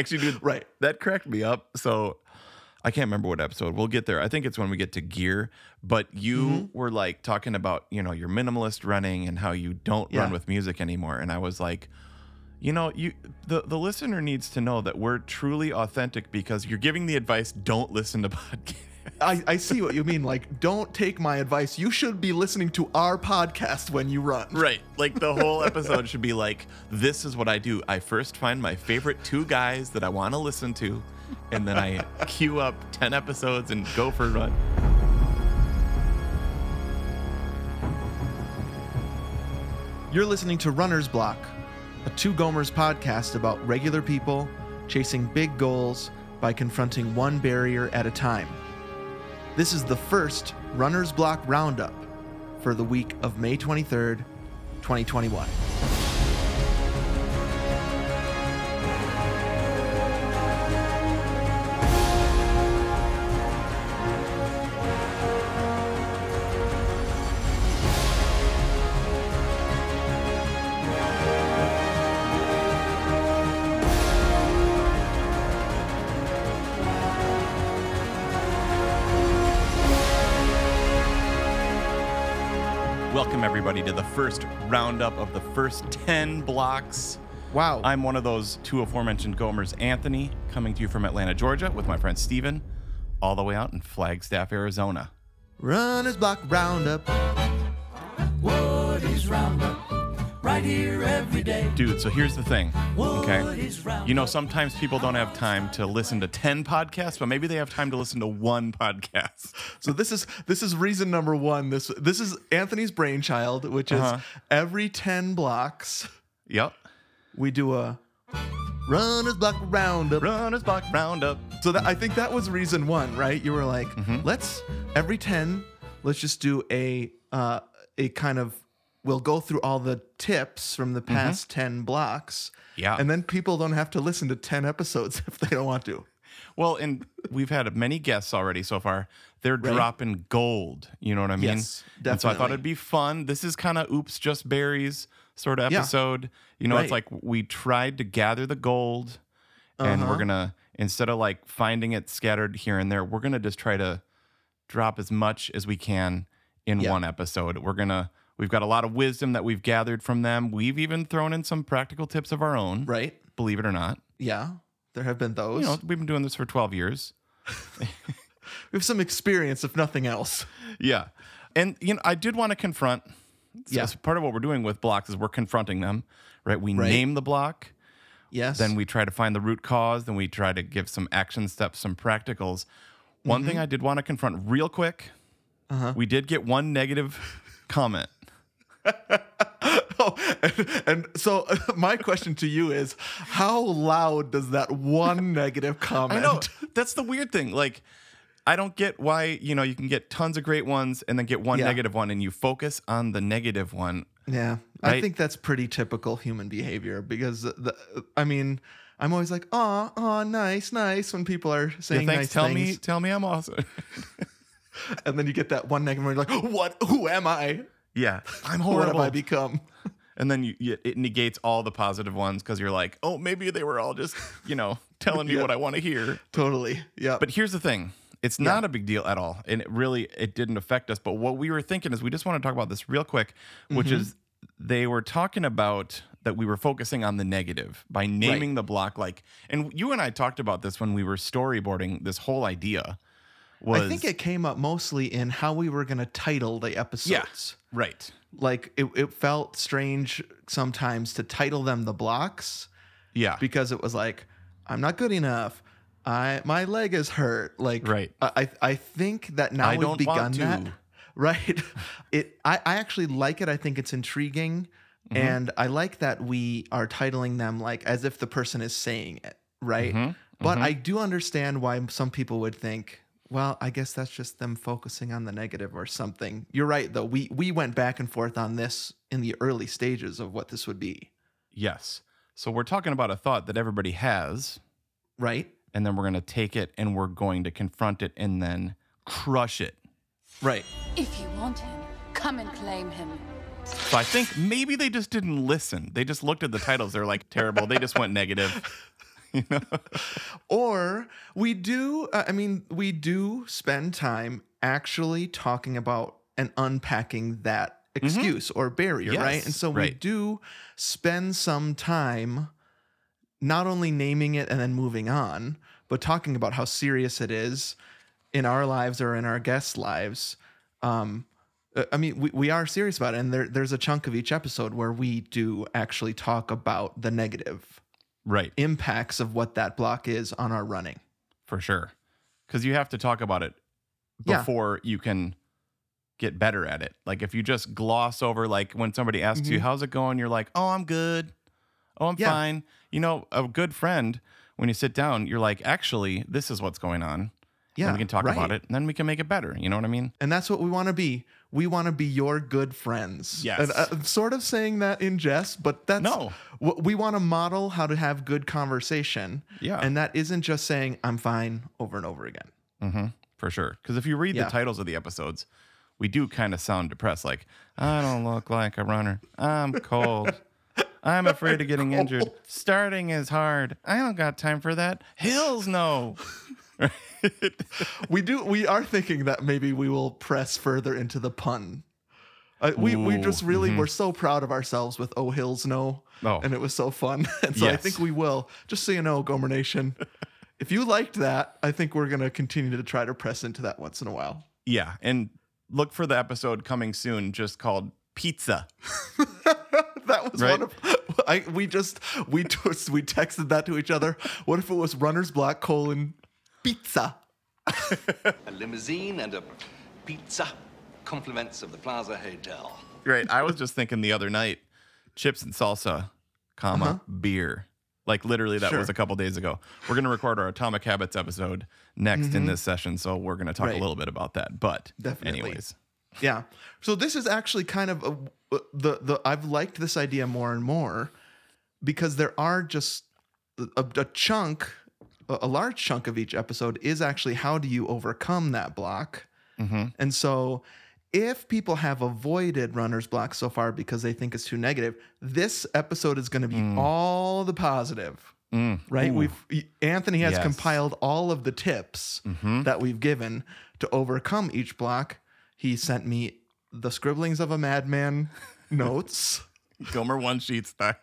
Actually, dude, Right. That cracked me up. So I can't remember what episode. We'll get there. I think it's when we get to gear. But you Mm-hmm. were like talking about, you know, your minimalist running and how you don't run with music anymore. And I was like, you know, you the, the listener needs to know that we're truly authentic because you're giving the advice, don't listen to podcasts. I, I see what you mean. Like, don't take my advice. You should be listening to our podcast when you run. Right. Like the whole episode should be like, this is what I do. I first find my favorite two guys that I want to listen to, and then I queue up 10 episodes and go for a run. You're listening to Runner's Block, a two Gomers podcast about regular people chasing big goals by confronting one barrier at a time. This is the first Runner's Block Roundup for the week of May 23rd, 2021. First roundup of the first 10 blocks. Wow. I'm one of those two aforementioned Gomers, Anthony, coming to you from Atlanta, Georgia, with my friend Steven, all the way out in Flagstaff, Arizona. Runner's Block Roundup. Woody's Roundup, right here every day. Dude, so here's the thing, okay? You know, sometimes people don't have time to listen to 10 podcasts, but maybe they have time to listen to one podcast. So this is this is reason number one. This this is Anthony's brainchild, which is Uh-huh. every ten blocks Yep. we do a Runner's Block Roundup. Runners Block Roundup. So that, I think that was reason one, right? You were like, Mm-hmm. let's every ten, let's just do a uh, a kind of. We'll go through all the tips from the past ten blocks. Mm-hmm. Yeah. and then people don't have to listen to ten episodes if they don't want to. Well, and we've had many guests already so far. They're dropping gold. You know what I mean? Yes, And so I thought it'd be fun. This is kind of oops, just berries sort of Yeah. episode. You know, it's like we tried to gather the gold and Uh-huh. we're going to, instead of like finding it scattered here and there, we're going to just try to drop as much as we can in Yeah. one episode. We're going to, we've got a lot of wisdom that we've gathered from them. We've even thrown in some practical tips of our own, Right? believe it or not. Yeah, there have been those. You know, we've been doing this for 12 years. we have some experience, if nothing else. Yeah. And you know, I did want to confront so Yeah. part of what we're doing with blocks is we're confronting them, right? We Right. name the block, Yes. then we try to find the root cause, then we try to give some action steps, some practicals. One Mm-hmm. thing I did want to confront real quick. Uh-huh. We did get one negative comment. Oh, and, and so my question to you is, how loud does that one negative comment? I know that's the weird thing. Like, I don't get why you know you can get tons of great ones and then get one Yeah. negative one, and you focus on the negative one. Yeah, I think that's pretty typical human behavior because the, I mean, I'm always like, oh, oh, nice, nice when people are Yeah, saying thanks. nice tell things, me, tell me, I'm awesome. and then you get that one negative, and you're like, what? Who am I? Yeah, I'm What have horrible. I become? and then you, you, it negates all the positive ones because you're like, oh, maybe they were all just, you know, telling me Yeah. what I want to hear. Totally. Yeah. But here's the thing. It's not a big deal at all. And it really it didn't affect us. But what we were thinking is we just want to talk about this real quick, which Mm-hmm. is they were talking about that we were focusing on the negative by naming the block like and you and I talked about this when we were storyboarding this whole idea. Was I think it came up mostly in how we were going to title the episodes. yeah, right. Like it, it felt strange sometimes to title them the blocks. Yeah. because it was like I'm not good enough. I my leg is hurt. Like Right. I I- think that now I we've don't begun want that. Right. It I, I actually like it. I think it's intriguing. Mm-hmm. And I like that we are titling them like as if the person is saying it. Right. Mm-hmm. But I do understand why some people would think, well, I guess that's just them focusing on the negative or something. You're right though. We we went back and forth on this in the early stages of what this would be. yes. So we're talking about a thought that everybody has, Right? and then we're going to take it and we're going to confront it and then crush it. Right. If you want him, come and claim him. So I think maybe they just didn't listen. They just looked at the titles. They're like terrible. They just went negative. or we do uh, i mean we do spend time actually talking about and unpacking that excuse or barrier right? And so we do spend some time not only naming it and then moving on but talking about how serious it is in our lives or in our guests lives. Um uh, I mean, we, we are serious about it, and there, there's a chunk of each episode where we do actually talk about the negative Right. impacts of what that block is on our running. For sure. Because you have to talk about it Yeah. before you can get better at it. Like if you just gloss over, like when somebody asks you, how's it going? You're like, oh, I'm good. Oh, I'm Mm-hmm. Yeah. fine. You know, a good friend, when you sit down, you're like, actually, this is what's going on. Yeah, And we can talk about it and then we can make it better. You know what I mean? And that's what we want to be. We want to be your good friends. Yes. And, uh, sort of saying that in jest, but that's No. wh- We want to model how to have good conversation. Yeah. And that isn't just saying I'm fine over and over again. Mm-hmm. For sure. Because if you read Yeah. the titles of the episodes, we do kind of sound depressed. Like, I don't look like a runner. I'm cold. I'm afraid of getting injured. Starting is hard. I don't got time for that. Hills no. we do. We are thinking that maybe we will press further into the pun. Uh, we we just really we're so proud of ourselves with Oh Hills No, Oh. and it was so fun, and so I think we will. Just so you know, Gomer Nation, if you liked that, I think we're gonna continue to try to press into that once in a while. Yeah. And look for the episode coming soon just called Pizza. That was Right. one of I we just we just we texted that to each other. What if it was Runner's Block colon pizza? A limousine and a pizza. Compliments of the Plaza Hotel. Great. I was just thinking the other night chips and salsa, comma, beer. Like literally, that Uh-huh. Sure. was a couple days ago. We're going to record our Atomic Habits episode next in this session. So we're going to talk Mm-hmm. Right. a little bit about that. But, Definitely. anyways, Yeah. So this is actually kind of a, the the I've liked this idea more and more because there are just a, a chunk, a, large chunk of each episode is actually how do you overcome that block, mm-hmm. and so. If people have avoided runner's block so far because they think it's too negative, this episode is going to be mm. all the positive, mm. right? We've Anthony has Yes. compiled all of the tips mm-hmm. that we've given to overcome each block. He sent me the scribblings of a madman notes. Gomer one sheet style.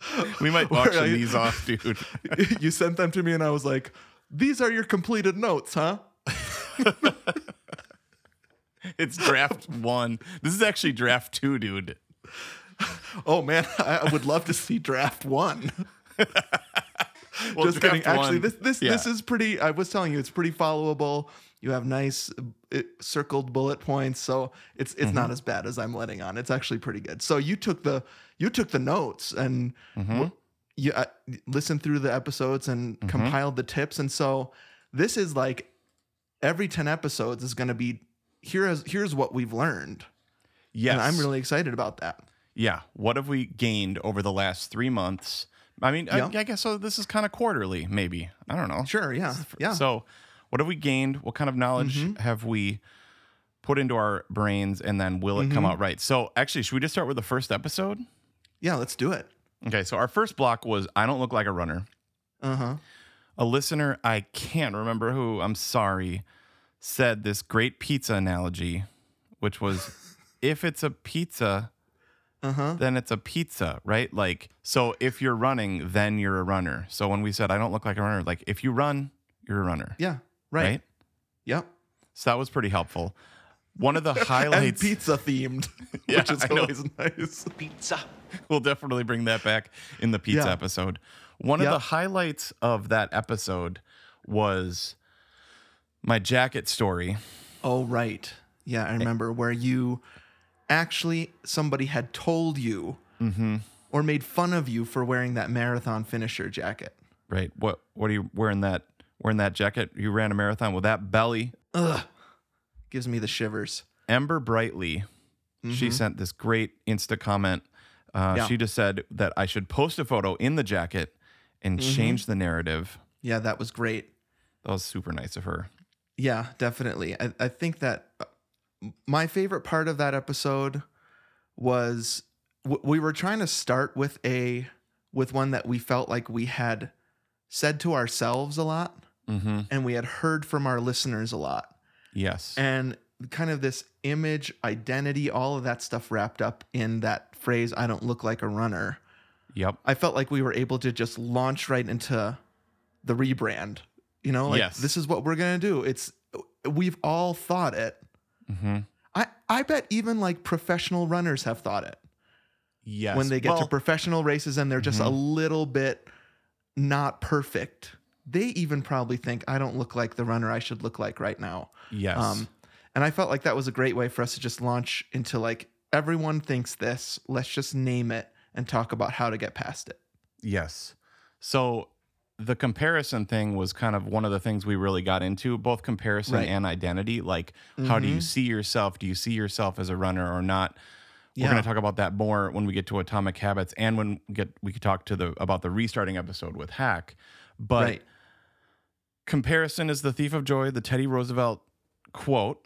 we might auction I- these off, dude. you sent them to me, and I was like, "These are your completed notes, huh?" It's draft one. This is actually draft two, dude. Oh man, I would love to see draft one. Well, Just kidding. Actually, one- this this yeah. this is pretty. I was telling you, it's pretty followable. You have nice uh, circled bullet points, so it's it's Mm-hmm. not as bad as I'm letting on. It's actually pretty good. So you took the you took the notes and Mm-hmm. you uh, listened through the episodes and Mm-hmm. compiled the tips, and so this is like every ten episodes is going to be here. Is here's what we've learned, Yes. and I'm really excited about that. Yeah. What have we gained over the last three months? I mean, I, Yeah. I guess so. This is kind of quarterly, maybe. I don't know. Sure, yeah, yeah. Mm-hmm. So, what have we gained? What kind of knowledge have we put into our brains? And then will it come Mm-hmm. out right? So, actually, should we just start with the first episode? Yeah, let's do it. Okay. So, our first block was I don't look like a runner. Uh huh. A listener, I can't remember who, I'm sorry, said this great pizza analogy, which was if it's a pizza, Uh huh. then it's a pizza, right? Like, so if you're running, then you're a runner. So when we said, I don't look like a runner, like if you run, you're a runner. Yeah. Right. Right. Yep. So that was pretty helpful. One of the and highlights, pizza themed, Yeah, which is I know. always nice. Pizza. we'll definitely bring that back in the pizza Yeah. episode. One of the highlights of that episode was my jacket story. Oh, right. Yeah, I remember where you actually somebody had told you Mm-hmm. or made fun of you for wearing that marathon finisher jacket. Right. What what are you wearing that wearing that jacket? You ran a marathon with that belly. Ugh. Gives me the shivers. Ember Brightly, she sent this great Insta comment. Uh, Mm-hmm. Yeah. She just said that I should post a photo in the jacket and Mm-hmm. change the narrative. Yeah, that was great. That was super nice of her. Yeah, definitely. I, I think that uh, my favorite part of that episode was w- we were trying to start with a with one that we felt like we had said to ourselves a lot Mm-hmm. and we had heard from our listeners a lot. Yes. And kind of this image, identity, all of that stuff wrapped up in that phrase, I don't look like a runner. yep. I felt like we were able to just launch right into the rebrand. You know, like Yes. this is what we're gonna do. It's we've all thought it. Mm-hmm. I I bet even like professional runners have thought it Yes. when they get to Well, mm-hmm. professional races and they're just a little bit not perfect. They even probably think I don't look like the runner I should look like right now. yes. Um, and I felt like that was a great way for us to just launch into like everyone thinks this. Let's just name it and talk about how to get past it. Yes. So the comparison thing was kind of one of the things we really got into, both comparison Right. and identity. Like, how do you Mhm. see yourself? Do you see yourself as a runner or not? We're Yeah. going to talk about that more when we get to Atomic Habits, and when we get we could talk to the about the restarting episode with Hack. But right. Comparison is the thief of joy. The Teddy Roosevelt quote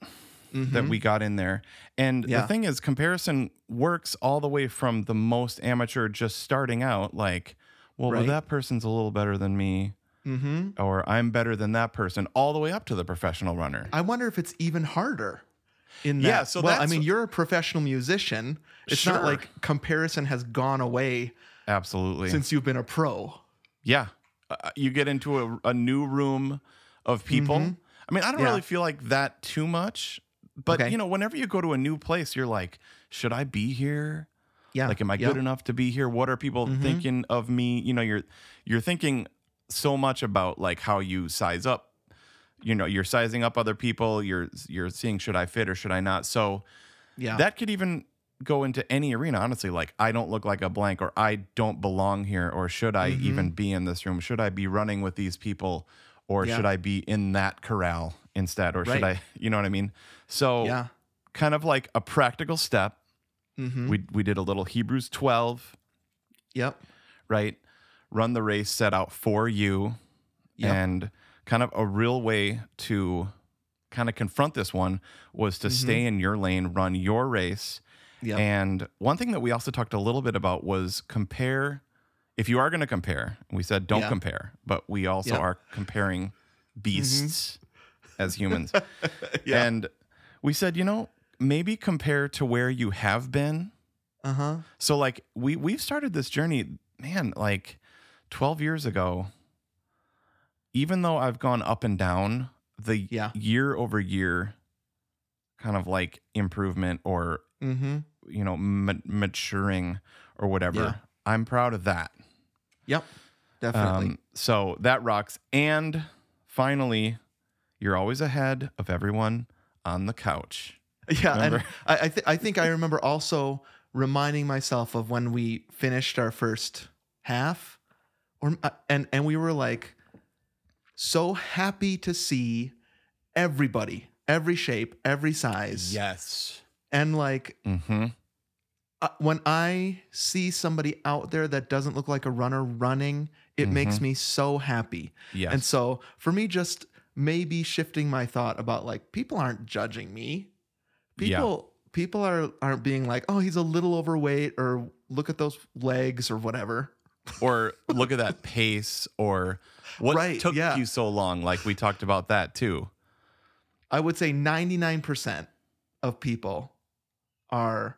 that Mhm. we got in there. And Yeah. the thing is, comparison works all the way from the most amateur just starting out, like, well, well, that person's a little better than me, Mm-hmm. or I'm better than that person, all the way up to the professional runner. I wonder if it's even harder. In that, Yeah, so well, I mean, you're a professional musician. It's not like comparison has gone away Absolutely. since you've been a pro. yeah. Uh, you get into a, a new room of people. I mean, I don't Mm-hmm. Yeah. really feel like that too much. But, Okay. you know, whenever you go to a new place, you're like, should I be here? Yeah. like am i yeah. good enough to be here what are people Mhm. thinking of me you know you're you're thinking so much about like how you size up you know you're sizing up other people you're you're seeing should i fit or should i not so Yeah. that could even go into any arena honestly like i don't look like a blank or i don't belong here or should i Mm-hmm. even be in this room should i be running with these people or Yeah. should i be in that corral instead or should i you know what i mean so yeah. kind of like a practical step Mm-hmm. we we did a little hebrews 12 Yep. right? Run the race set out for you. Yep. And kind of a real way to kind of confront this one was to stay in your lane, run your race. Mm-hmm. Yep. And one thing that we also talked a little bit about was compare. If you are going to compare, we said don't Yeah. compare, but we also Yep. are comparing beasts as humans. Yeah. And we said, you know, maybe compare to where you have been Uh huh. so like we we've started this journey, man, like 12 years ago. Even though I've gone up and down, the Yeah. year over year kind of like improvement or Mm-hmm. you know ma- maturing or whatever. Yeah. I'm proud of that. Yep. Definitely. Um, so that rocks. And finally, you're always ahead of everyone on the couch. Yeah, and I I, th- I think I remember also reminding myself of when we finished our first half, or uh, and and we were like so happy to see everybody, every shape, every size, Yes. And like Mm-hmm. uh, when I see somebody out there that doesn't look like a runner running, it makes me so happy. Yes. And so for me, just maybe shifting my thought about like people aren't judging me. Yeah. People people are aren't being like, oh, he's a little overweight or look at those legs or whatever. or look at that pace or what Right, took yeah. you so long like we talked about that too I would say 99% of people are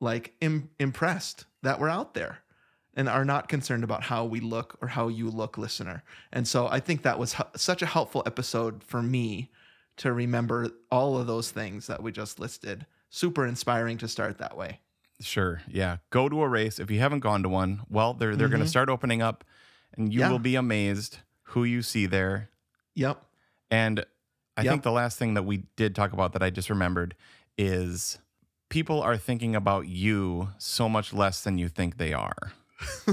like Im- impressed that we're out there and are not concerned about how we look or how you look, listener. And so I think that was such a helpful episode for me to remember all of those things that we just listed. Super inspiring to start that way. sure yeah go to a race if you haven't gone to one well they're they're going to start opening up and you Mm-hmm. Yeah. will be amazed who you see there Yep. and i Yep. think the last thing that we did talk about that i just remembered is people are thinking about you so much less than you think they are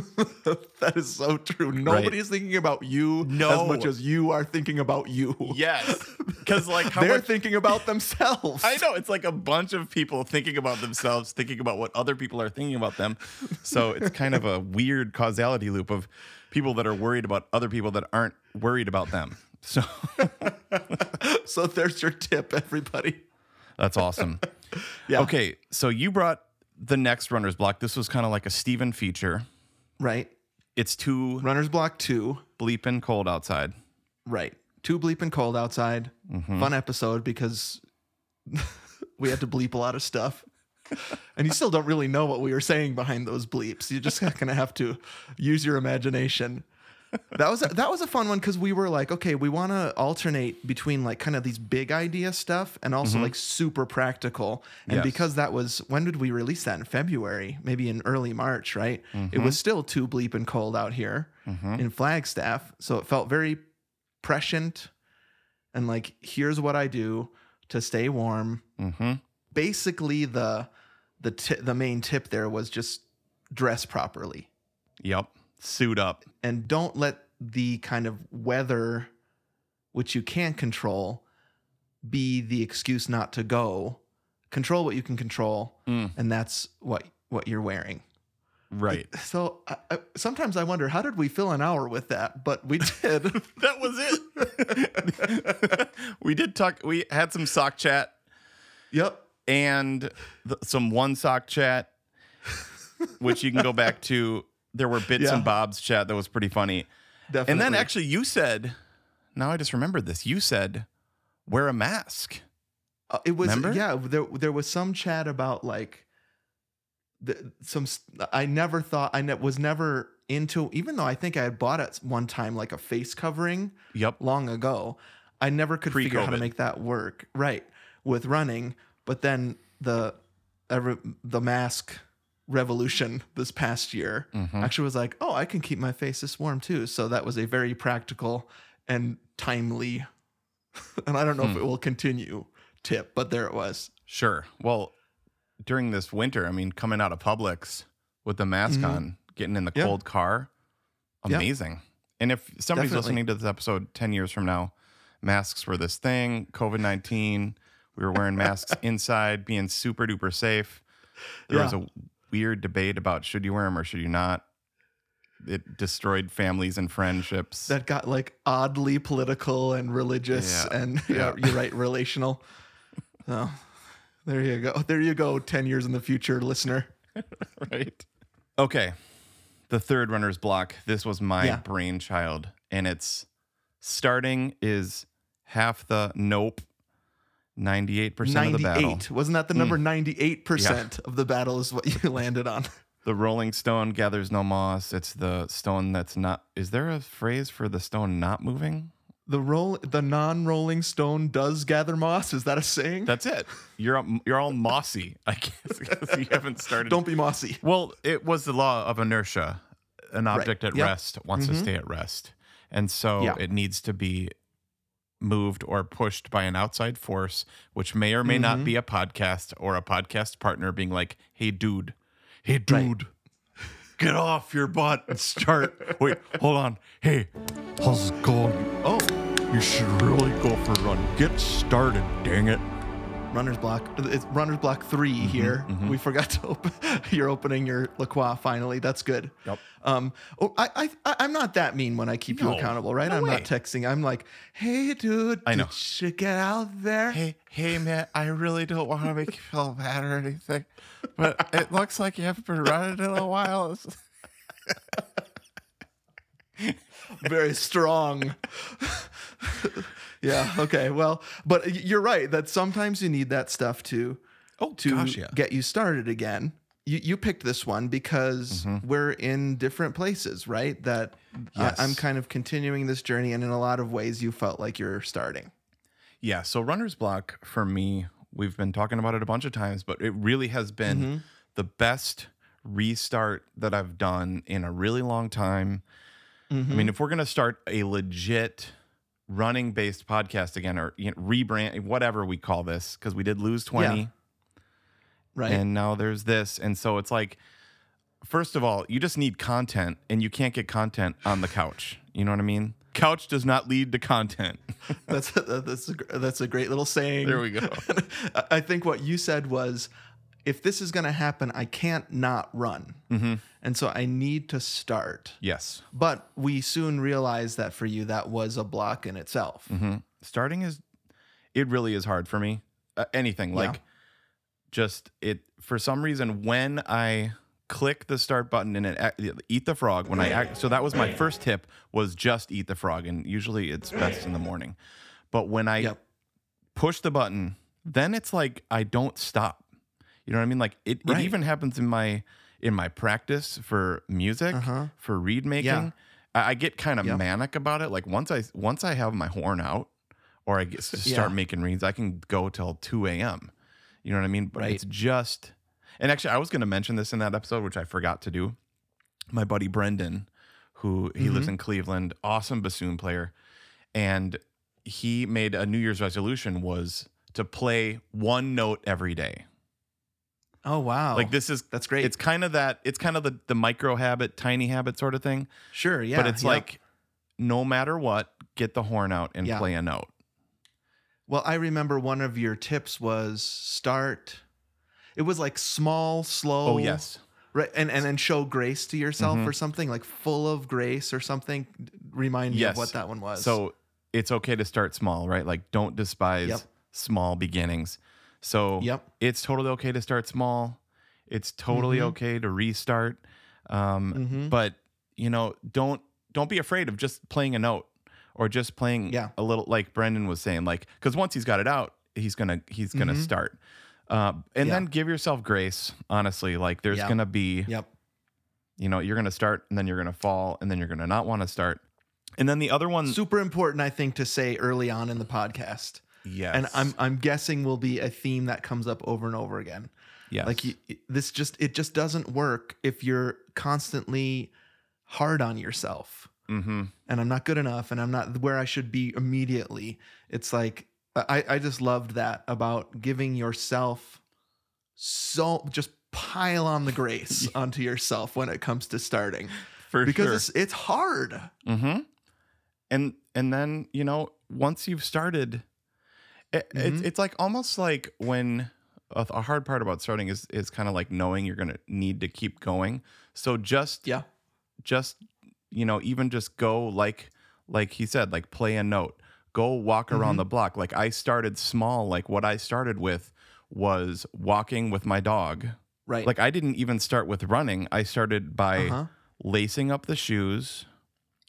that is so true. Nobody's thinking about you No. as much as you are thinking about you. yes because like how They're much thinking about themselves. I know it's like a bunch of people thinking about themselves, thinking about what other people are thinking about them. So it's kind of a weird causality loop of people that are worried about other people that aren't worried about them. So So there's your tip, everybody. that's awesome. Yeah. Okay, so you brought the next runner's block. This was kind of like a Steven feature. Right. It's two Runner's block two. bleeping cold outside. Right. Two bleeping cold outside. Mm-hmm. Fun episode because we had to bleep a lot of stuff. And you still don't really know what we were saying behind those bleeps. You're just gonna have to use your imagination. That was a, that was a fun one because we were like, okay, we want to alternate between like kind of these big idea stuff and also mm-hmm. like super practical. And Yes. because that was when did we release that in February? Maybe in early March, right? It mm-hmm. was still too bleep and cold out here mm-hmm. in Flagstaff, so it felt very prescient and like here's what I do to stay warm. Mm-hmm. Basically, the the ti- the main tip there was just dress properly Yep. Suit up. and don't let the kind of weather which you can't control be the excuse not to go. Control what you can control, Mm. and that's what what you're wearing. Right. So I, I, sometimes I wonder how did we fill an hour with that, but we did. that was it. we did talk. We had some sock chat yep. and th- some one sock chat, which you can go back to. There were bits Yeah. and bobs chat that was pretty funny. Definitely. And then actually, you said, now I just remembered this. You said, wear a mask. Uh, it was Remember? yeah. There there was some chat about like the, some. I never thought I ne- was never into. Even though I think I had bought at one time like a face covering Yep. long ago, I never could figure out how to make that work right with running. But then the every, the mask revolution this past year Mm-hmm. actually was like, oh, I can keep my face this warm too. So that was a very practical and timely, and I don't know Hmm. if it will continue tip, but there it was. Sure. Well, during this winter, I mean, coming out of Publix with the mask on, getting in the Mm-hmm. Cold car, Yeah. amazing. And if somebody's Definitely. listening to this episode 10 years from now, masks were this thing, COVID 19, we were wearing masks inside, being super duper safe. There was a weird debate about should you wear them or should you not. It destroyed families and friendships. That got like oddly political and religious Yeah. and yeah, Yeah. you're right, relational. So there you go. There you go. 10 years in the future, listener. right? Okay. The third runner's block. This was my Yeah. brainchild. And it's starting is half the nope, 98% of the battle. 98. Wasn't that the hmm. number 98% of the battle is what you landed on? The rolling stone gathers no moss. It's the stone that's not. Is there a phrase for the stone not moving? The roll the non-rolling stone does gather moss. Is that a saying? That's it. You're you're all mossy. I guess because you haven't started. Don't be mossy. Well, it was the law of inertia. An object at Yep. rest wants to mm-hmm. stay at rest. And so Yeah. it needs to be moved or pushed by an outside force, which may or may not mm-hmm. be a podcast or a podcast partner being like, hey, dude, hey, dude, get off your butt and start. Wait, hold on. Hey, how's it going? Oh, You should really go for a run. Get started, dang it. Runner's block. It's runner's block 3 Mm-hmm, here. We forgot to open. You're opening your La Croix finally. That's good. Yep. Um, oh, I, I, I'm not that mean when I keep you accountable, right? No I'm way. not texting. I'm like, hey, dude, I know. did you get out there? Hey, hey, man, I really don't want to make you feel bad or anything, but it looks like you haven't been running in a while. Very strong. yeah. Okay. Well, but you're right that sometimes you need that stuff to Oh, to gosh, yeah. get you started again. You you picked this one because Mm-hmm. we're in different places, right? That Yes. I, I'm kind of continuing this journey, and in a lot of ways, you felt like you're starting. Yeah. So runner's block for me, we've been talking about it a bunch of times, but it really has been the best restart that I've done in a really long time. I mean, if we're gonna start a legit running based podcast again, or you know, rebrand, whatever we call this, because we did lose twenty. Right. and now there's this and so it's like first of all you just need content and you can't get content on the couch you know what i mean couch does not lead to content that's that's a, that's a great little saying. there we go I think what you said was, if this is going to happen, I can't not run, Mm-hmm. and so I need to start. yes But we soon realized that for you, that was a block in itself. Mm-hmm. starting is it really is hard for me uh, anything like just it for some reason when i click the start button and it eat the frog when I act, so that was my first tip was just eat the frog and usually it's best in the morning. But when I Yep. push the button, then it's like I don't stop. You know what I mean? Like it, Right. it even happens in my in my practice for music, Uh-huh. for reed making. Yeah. I, I get kind of Yep. manic about it. Like once I once I have my horn out or I get to start Yeah. making reeds, I can go till two a.m. You know what I mean? But Right. it's just and actually I was gonna mention this in that episode, which I forgot to do. My buddy Brendan, who he lives Mm-hmm. in Cleveland, awesome bassoon player, and he made a New Year's resolution was to play one note every day. Oh wow. Like this is That's great. It's kind of that. It's kind of the the micro habit, tiny habit sort of thing. Sure, yeah. but it's like no matter what, get the horn out and Yeah. play a note. Well, I remember one of your tips was start it was like small, slow. Oh yes, Right, and and then show grace to yourself Mhm. or something like full of grace or something. Remind me of what that one was. So it's okay to start small, right? Like don't despise Yep. small beginnings. So Yep. it's totally okay to start small. It's totally Mhm. okay to restart. Um, Mhm. But you know, don't don't be afraid of just playing a note or just playing Yeah. a little. Like Brendan was saying, like because once he's got it out, he's gonna he's gonna Mhm. start. Uh, and Yeah. then give yourself grace. Honestly, like there's Yeah. gonna be Yep. you know you're gonna start and then you're gonna fall and then you're gonna not want to start. And then the other one, Super important, I think, to say early on in the podcast. Yes, And I'm I'm guessing will be a theme that comes up over and over again. yes, Like you, this just it just doesn't work if you're constantly hard on yourself. mm-hmm. and I'm not good enough and I'm not where I should be immediately. It's like I, I just loved that about giving yourself so just pile on the grace onto yourself when it comes to starting. for Because sure. it's it's hard. Mm-hmm. And and then you know once you've started, it, it's Mhm. it's like almost like when a, a hard part about starting is is kind of like knowing you're gonna need to keep going. So just Yeah. just you know even just go like like he said like play a note go walk around Mm-hmm. the block like i started small like what i started with was walking with my dog Right. like i didn't even start with running i started by Uh-huh. lacing up the shoes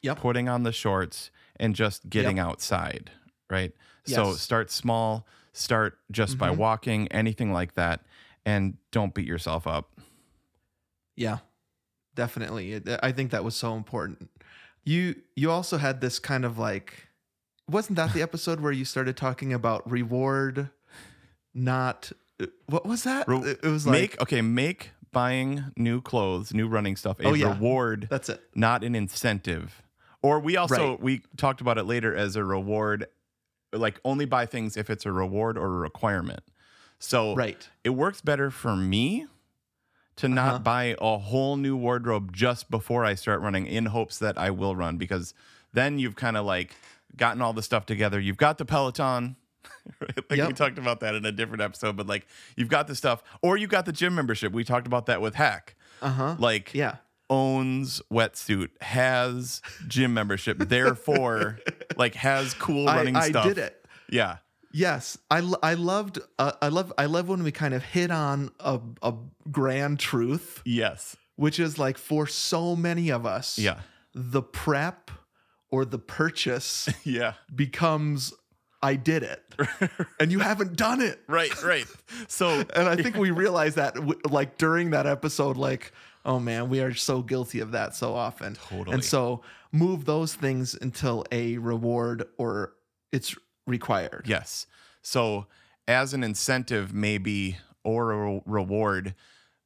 Yep. putting on the shorts and just getting outside right so start small start just by Mhm. walking anything like that and don't beat yourself up Yeah, definitely. I think that was so important. You you also had this kind of like, wasn't that the episode where you started talking about reward, not what was that? Re- it it was like make okay make buying new clothes new running stuff a Oh, yeah. reward that's it. not an incentive or we also Right. we talked about it later as a reward like only buy things if it's a reward or a requirement so Right. it works better for me to not Uh-huh. buy a whole new wardrobe just before I start running in hopes that I will run because then you've kind of like gotten all the stuff together. You've got the Peloton. Right? Like we talked about that in a different episode, but like you've got the stuff, or you got the gym membership. We talked about that with Hack. Uh huh. Like Yeah. Owns wetsuit, has gym membership, therefore like has cool I, running I stuff. did it. Yeah. Yes, I, I loved uh, I love I love when we kind of hit on a a grand truth, Yes. which is like for so many of us, Yeah. the prep or the purchase Yeah. becomes I did it, and you haven't done it. Right. Right. So And I think we realized that like during that episode, like, oh man, we are so guilty of that so often. Totally. And so move those things until a reward or it's required. Yes. So as an incentive, maybe or a reward,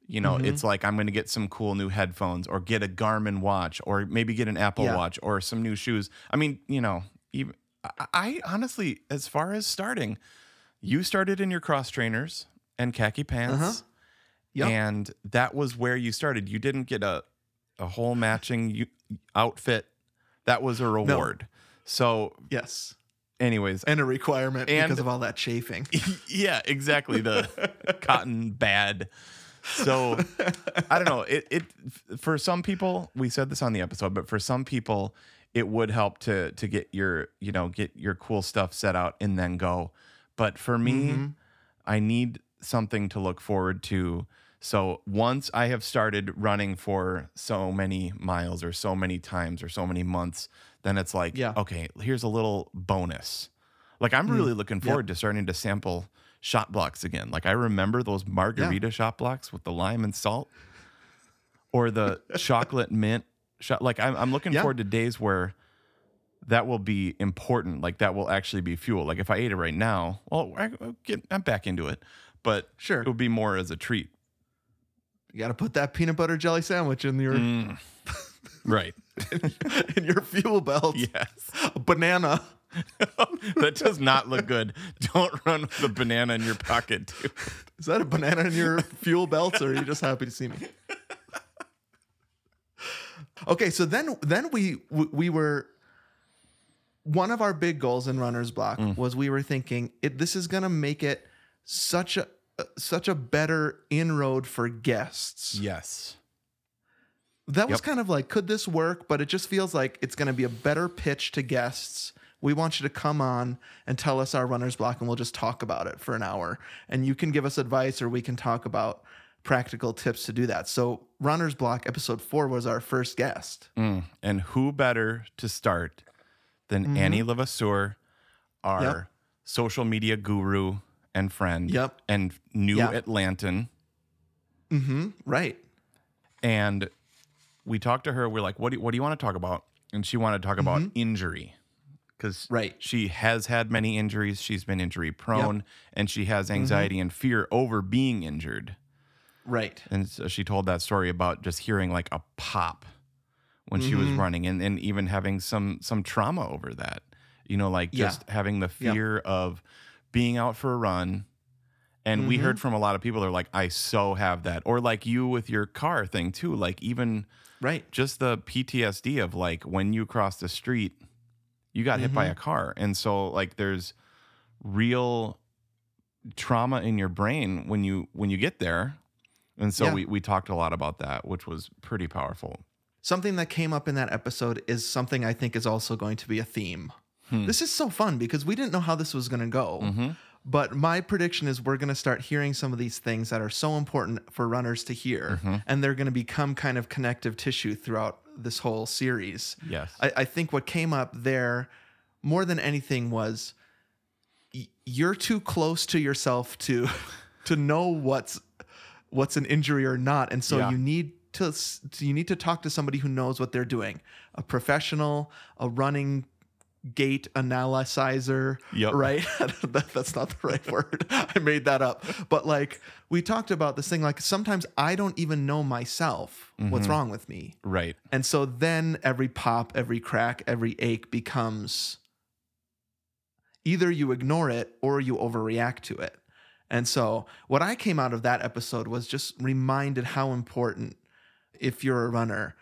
you know, Mhm. it's like I'm going to get some cool new headphones or get a Garmin watch or maybe get an Apple Yeah. watch or some new shoes. I mean, you know, even I, I honestly, as far as starting, you started in your cross trainers and khaki pants. Uh-huh. Yep. And that was where you started. You didn't get a a whole matching u- outfit. That was a reward. No. So, Yes. anyways, And a requirement And- because of all that chafing. yeah, exactly. The cotton bad. So I don't know. It it for some people, we said this on the episode, but for some people, it would help to to get your you know get your cool stuff set out and then go. But for me, Mhm. I need something to look forward to. So once I have started running for so many miles or so many times or so many months, then it's like, Yeah. okay, here's a little bonus. Like I'm mm. really looking forward to starting to sample Shot Bloks again. Like I remember those margarita Shot Bloks with the lime and salt or the chocolate mint shot. Like I'm, I'm looking Yeah. forward to days where that will be important. Like that will actually be fuel. Like if I ate it right now, well, I, I'm back into it, but Sure. it would be more as a treat. You got to put that peanut butter jelly sandwich in your mm. Right. in your fuel belt. yes. A banana. that does not look good. Don't run with a banana in your pocket, dude. Is that a banana in your fuel belt, or are you just happy to see me? Okay, so then then we we we were one of our big goals in Runner's Block mm. was we were thinking it this is gonna make it such a such a better inroad for guests. Yes. That was Yep. kind of like, could this work? But it just feels like it's going to be a better pitch to guests. We want you to come on and tell us our runner's block, and we'll just talk about it for an hour. And you can give us advice, or we can talk about practical tips to do that. So, runner's block episode four was our first guest. Mm. And who better to start than Annie Levasseur, our Mm-hmm. Yep. social media guru and friend, Yep. and new Yeah. Atlantan. Right. And we talked to her. We're like, what do you, what do you want to talk about? And she wanted to talk about injury because Mm-hmm. Right. she has had many injuries. She's been injury prone and she has Mm-hmm. anxiety and fear over being injured. Right. And so she told that story about just hearing like a pop when she Mm-hmm. was running and, and even having some some trauma over that. You know, like Yeah. just having the Yeah. fear of being out for a run. And we Mm-hmm. heard from a lot of people that are like, I so have that. Or like you with your car thing too. Like even Right. just the PTSD of like when you cross the street, you got hit by Mm-hmm. a car. And so like there's real trauma in your brain when you when you get there. And so Yeah. we we talked a lot about that, which was pretty powerful. Something that came up in that episode is something I think is also going to be a theme. Hmm. This is so fun because we didn't know how this was going to go. Mm-hmm. But my prediction is we're going to start hearing some of these things that are so important for runners to hear, mm-hmm. and they're going to become kind of connective tissue throughout this whole series. Yes. I, I think what came up there more than anything was y- you're too close to yourself to to know what's what's an injury or not and so Yeah. you need to you need to talk to somebody who knows what they're doing a professional a running gait analyzer Yep. right that, that's not the right word i made that up but like we talked about this thing like sometimes i don't even know myself what's mm-hmm. wrong with me Right. and so then every pop, every crack, every ache becomes either you ignore it or you overreact to it. And so what I came out of that episode was just reminded how important if you're a runner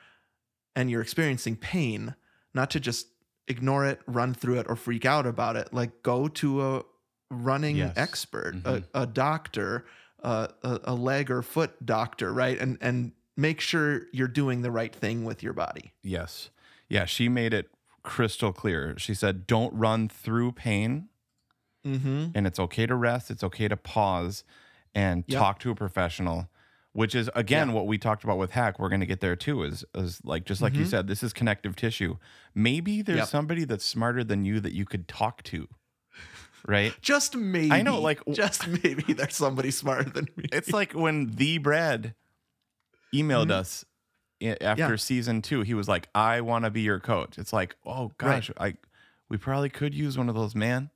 and you're experiencing pain, not to just ignore it, run through it or freak out about it, like go to a running Yes. expert, a, a doctor, uh, a, a leg or foot doctor, right? And and make sure you're doing the right thing with your body. Yes. Yeah, she made it crystal clear. She said, "Don't run through pain, Mm-hmm. and it's okay to rest. It's okay to pause and Yep. talk to a professional." Which is again what we talked about with hack. We're going to get there too. Is is like just like you said, this is connective tissue. Maybe there's Mm-hmm. Yep. somebody that's smarter than you that you could talk to, right? Just maybe. I know, like- just maybe there's somebody smarter than me. It's like when the Brad emailed us after Mm-hmm. Yeah. season two. He was like, "I want to be your coach." It's like, oh gosh, I we probably could use one of those, man.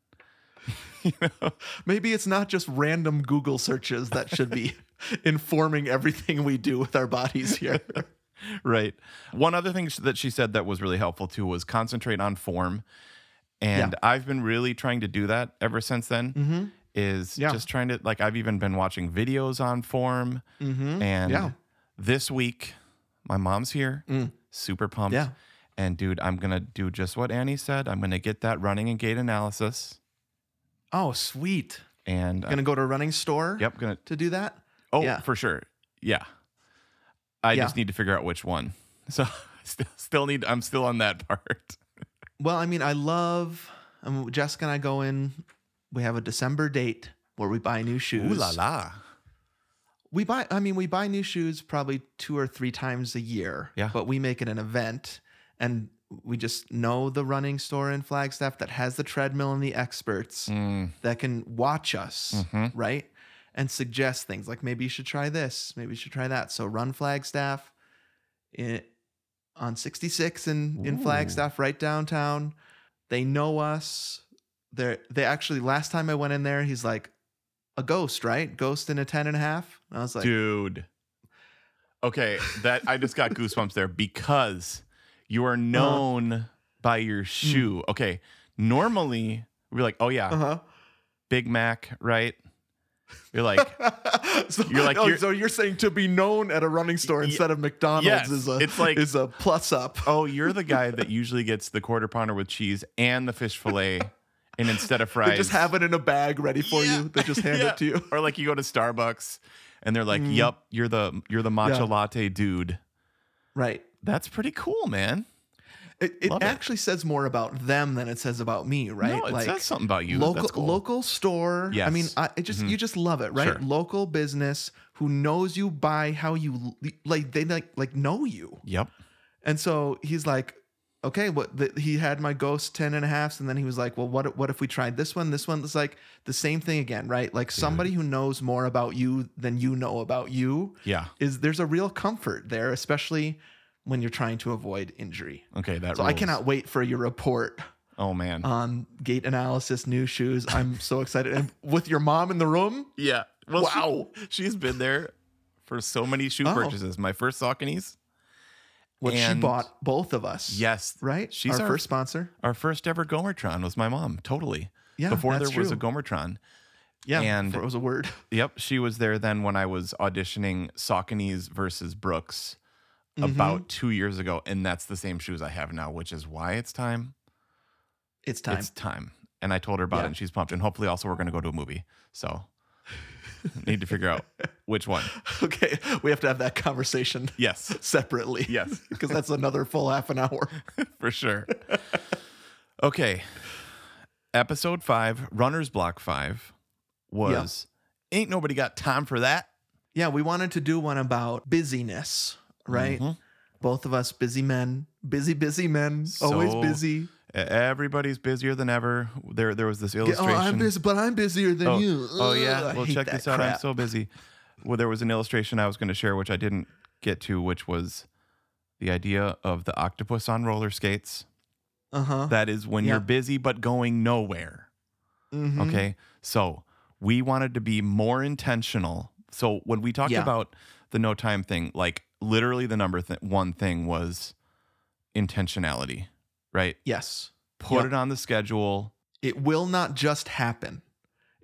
maybe it's not just random Google searches that should be informing everything we do with our bodies here. right. One other thing that she said that was really helpful too was concentrate on form. And Yeah. I've been really trying to do that ever since then. Is Mm-hmm. Yeah. just trying to like I've even been watching videos on form. And Mm-hmm. Yeah. this week, my mom's here, super pumped. Mm. Yeah. And dude, I'm gonna do just what Annie said. I'm gonna get that running and gait analysis. Oh, sweet. And uh, Gonna go to a running store yep, gonna to do that? Oh, Yeah. for sure. Yeah. I Yeah. just need to figure out which one. So still, still need. I'm still on that part. Well, I mean, I love um, Jessica and I go in. We have a December date where we buy new shoes. Ooh la la. We buy. I mean, we buy new shoes probably two or three times a year. Yeah. But we make it an event, and we just know the running store in Flagstaff that has the treadmill and the experts Mm. that can watch us, Mm-hmm. right, and suggest things like maybe you should try this, maybe you should try that. So run Flagstaff, in, on 66 in in Flagstaff, right downtown. They know us. They they actually last time I went in there, he's like a ghost, right? Ghost in a 10 and a half. And I was like, Dude. Okay, that I just got goosebumps there because you are uh-huh. known by your hmm. shoe. Okay, normally we're like, oh yeah, uh-huh. Big Mac, right? You're like, so, You're like- oh, you're- so you're saying to be known at a running store instead of McDonald's Yes, is a it's like- is a plus up. oh, you're the guy that usually gets the quarter pounder with cheese and the fish fillet, and instead of fries, They just have it in a bag ready for Yeah. you. They just hand Yeah. it to you. Or like you go to Starbucks and they're like, mm-hmm. "Yep, you're the you're the matcha Yeah. latte dude." Right. That's pretty cool, man. It, it Love it. actually says more about them than it says about me, right? No, it says something about you. Local cool. local store. I mean, Yes. Mm-hmm. I it just you just love it, right? Sure. Local business who knows you by how you like they like like know you. Yep. And so he's like, okay, what the, he had my ghost 10 and a halfs. And then he was like, well, what, what if we tried this one? This one is like the same thing again, right? Like somebody who knows more about you than you know about you Yeah. is there's a real comfort there, especially when you're trying to avoid injury. Okay, that. So I cannot wait for your report Oh man. on gait analysis, new shoes. I'm so excited. And with your mom in the room, yeah. Well, Wow. she's been there for so many shoe Oh. purchases. My first Sauconys. what she bought both of us. Yes. Right? She's our, our, first sponsor. Our first ever Gomertron was my mom. Totally. Yeah, Before there was a. Gomertron. Yeah. and- before it was a word. Yep, she was there then when I was auditioning Sauconys versus Brooks Mm-hmm. about two years ago, and that's the same shoes I have now, which is why it's time. It's time. It's time. And I told her about Yeah. it, and she's pumped. And hopefully, also we're going to go to a movie. So need to figure out which one. Okay, we have to have that conversation Yes, separately. Yes. because that's another full half an hour. for sure. Okay, episode five, Runner's Block five, was ain't nobody got time for that. Yeah, we wanted to do one about busyness, right? Mm-hmm. Both of us busy men, busy, busy men, always busy. Everybody's busier than ever. There, there was this illustration. Oh, I'm busy, but I'm busier than Oh, you. oh yeah. Well, check this out. I'm so busy. Well, there was an illustration I was going to share, which I didn't get to, which was the idea of the octopus on roller skates. uh-huh. That is when Yeah. you're busy but going nowhere. Mhm. Okay. So we wanted to be more intentional. So when we talked Yeah. about the no time thing, like literally the number th- one thing was intentionality, right? Yes, Put Yep. it on the schedule. it will not just happen,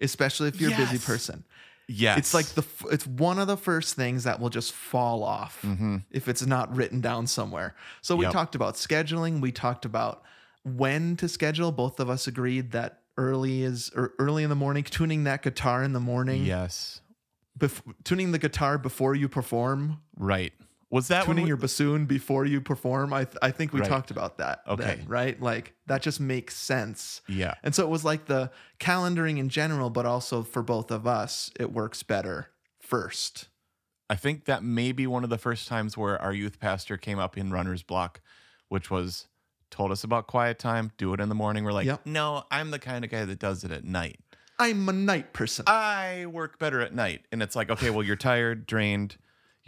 especially if you're a busy person. Yes. It's like the it's one of the first things that will just fall off mm-hmm. if it's not written down somewhere. So we Yep. talked about scheduling. We talked about when to schedule. Both of us agreed that early is or early in the morning. Tuning that guitar in the morning. yes. Bef- tuning the guitar before you perform. Right. Was that tuning we- your bassoon before you perform. I th- I think we Right. talked about that. Okay. then, right. Like that just makes sense. Yeah. And so it was like the calendaring in general, but also for both of us, it works better first. I think that may be one of the first times where our youth pastor came up in runner's block, which was told us about quiet time, do it in the morning. We're like, Yep. no, I'm the kind of guy that does it at night. I'm a night person. I work better at night. And it's like, okay, well, you're tired, drained,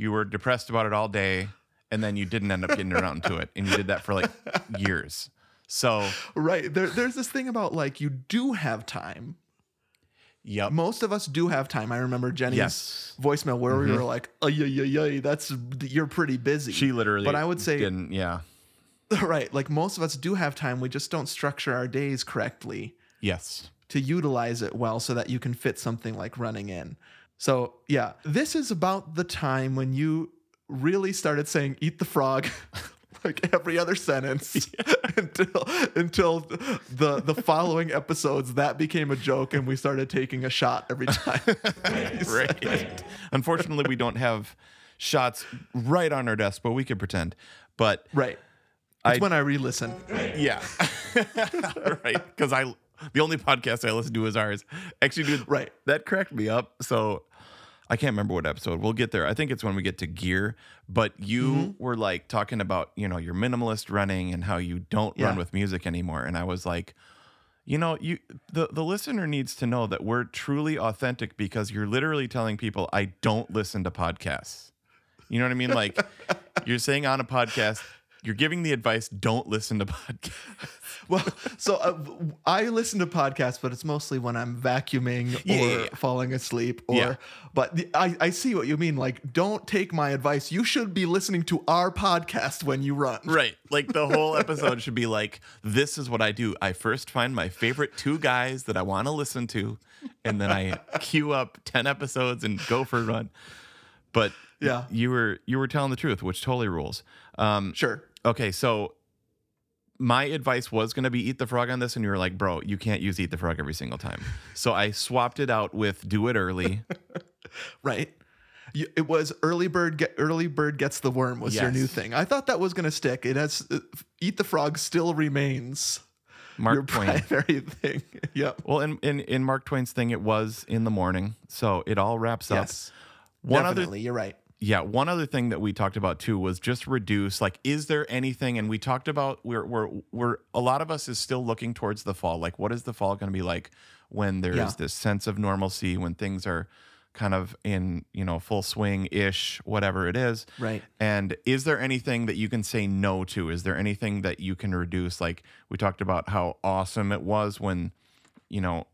you were depressed about it all day, and then you didn't end up getting around to it. And you did that for like years. So, right. There, there's this thing about like you do have time. yep. Most of us do have time. I remember Jenny's Yes. voicemail where we were mm-hmm. like, "Oh yeah, yeah, yeah, that's you're pretty busy." She literally, But I would say, didn't, yeah. right, like most of us do have time. We just don't structure our days correctly. Yes. to utilize it well so that you can fit something like running in. So, yeah, this is about the time when you really started saying eat the frog like every other sentence until until the the following episodes that became a joke and we started taking a shot every time. right. Unfortunately, we don't have shots right on our desk, but we could pretend. But right. It's I- when I re-listen. yeah, right. Because I, the only podcast I listen to is ours. Actually, dude, Right. That cracked me up. So, I can't remember what episode. We'll get there. I think it's when we get to gear. But you Mm-hmm. were like talking about, you know, your minimalist running and how you don't run with music anymore. And I was like, you know, you the, the listener needs to know that we're truly authentic because you're literally telling people I don't listen to podcasts. You know what I mean? Like you're saying on a podcast, you're giving the advice, don't listen to podcasts. Well, so uh, I listen to podcasts, but it's mostly when I'm vacuuming Yeah, or yeah, yeah. falling asleep. Or, but the, I, I see what you mean. Like, don't take my advice. You should be listening to our podcast when you run. Right. Like the whole episode should be like, this is what I do. I first find my favorite two guys that I want to listen to, and then I queue up 10 episodes and go for a run. But Yeah. you were you were telling the truth, which totally rules. Um, Sure. Okay, so my advice was going to be eat the frog on this, and you were like, bro, you can't use eat the frog every single time. So I swapped it out with do it early. Right. You, it was early bird get early bird gets the worm was your new thing. I thought that was going to stick. It has uh, eat the frog still remains Mark your Twain. primary thing. yep. Well, in, in in Mark Twain's thing, it was in the morning, so it all wraps up. Yes. One other Definitely, you're right. Yeah, one other thing that we talked about too was just reduce. Like, is there anything? And we talked about we're we're we're a lot of us is still looking towards the fall. Like, what is the fall going to be like when there's Yeah. this sense of normalcy, when things are kind of in you know full swing ish, whatever it is. Right. And is there anything that you can say no to? Is there anything that you can reduce? Like we talked about how awesome it was when, you know,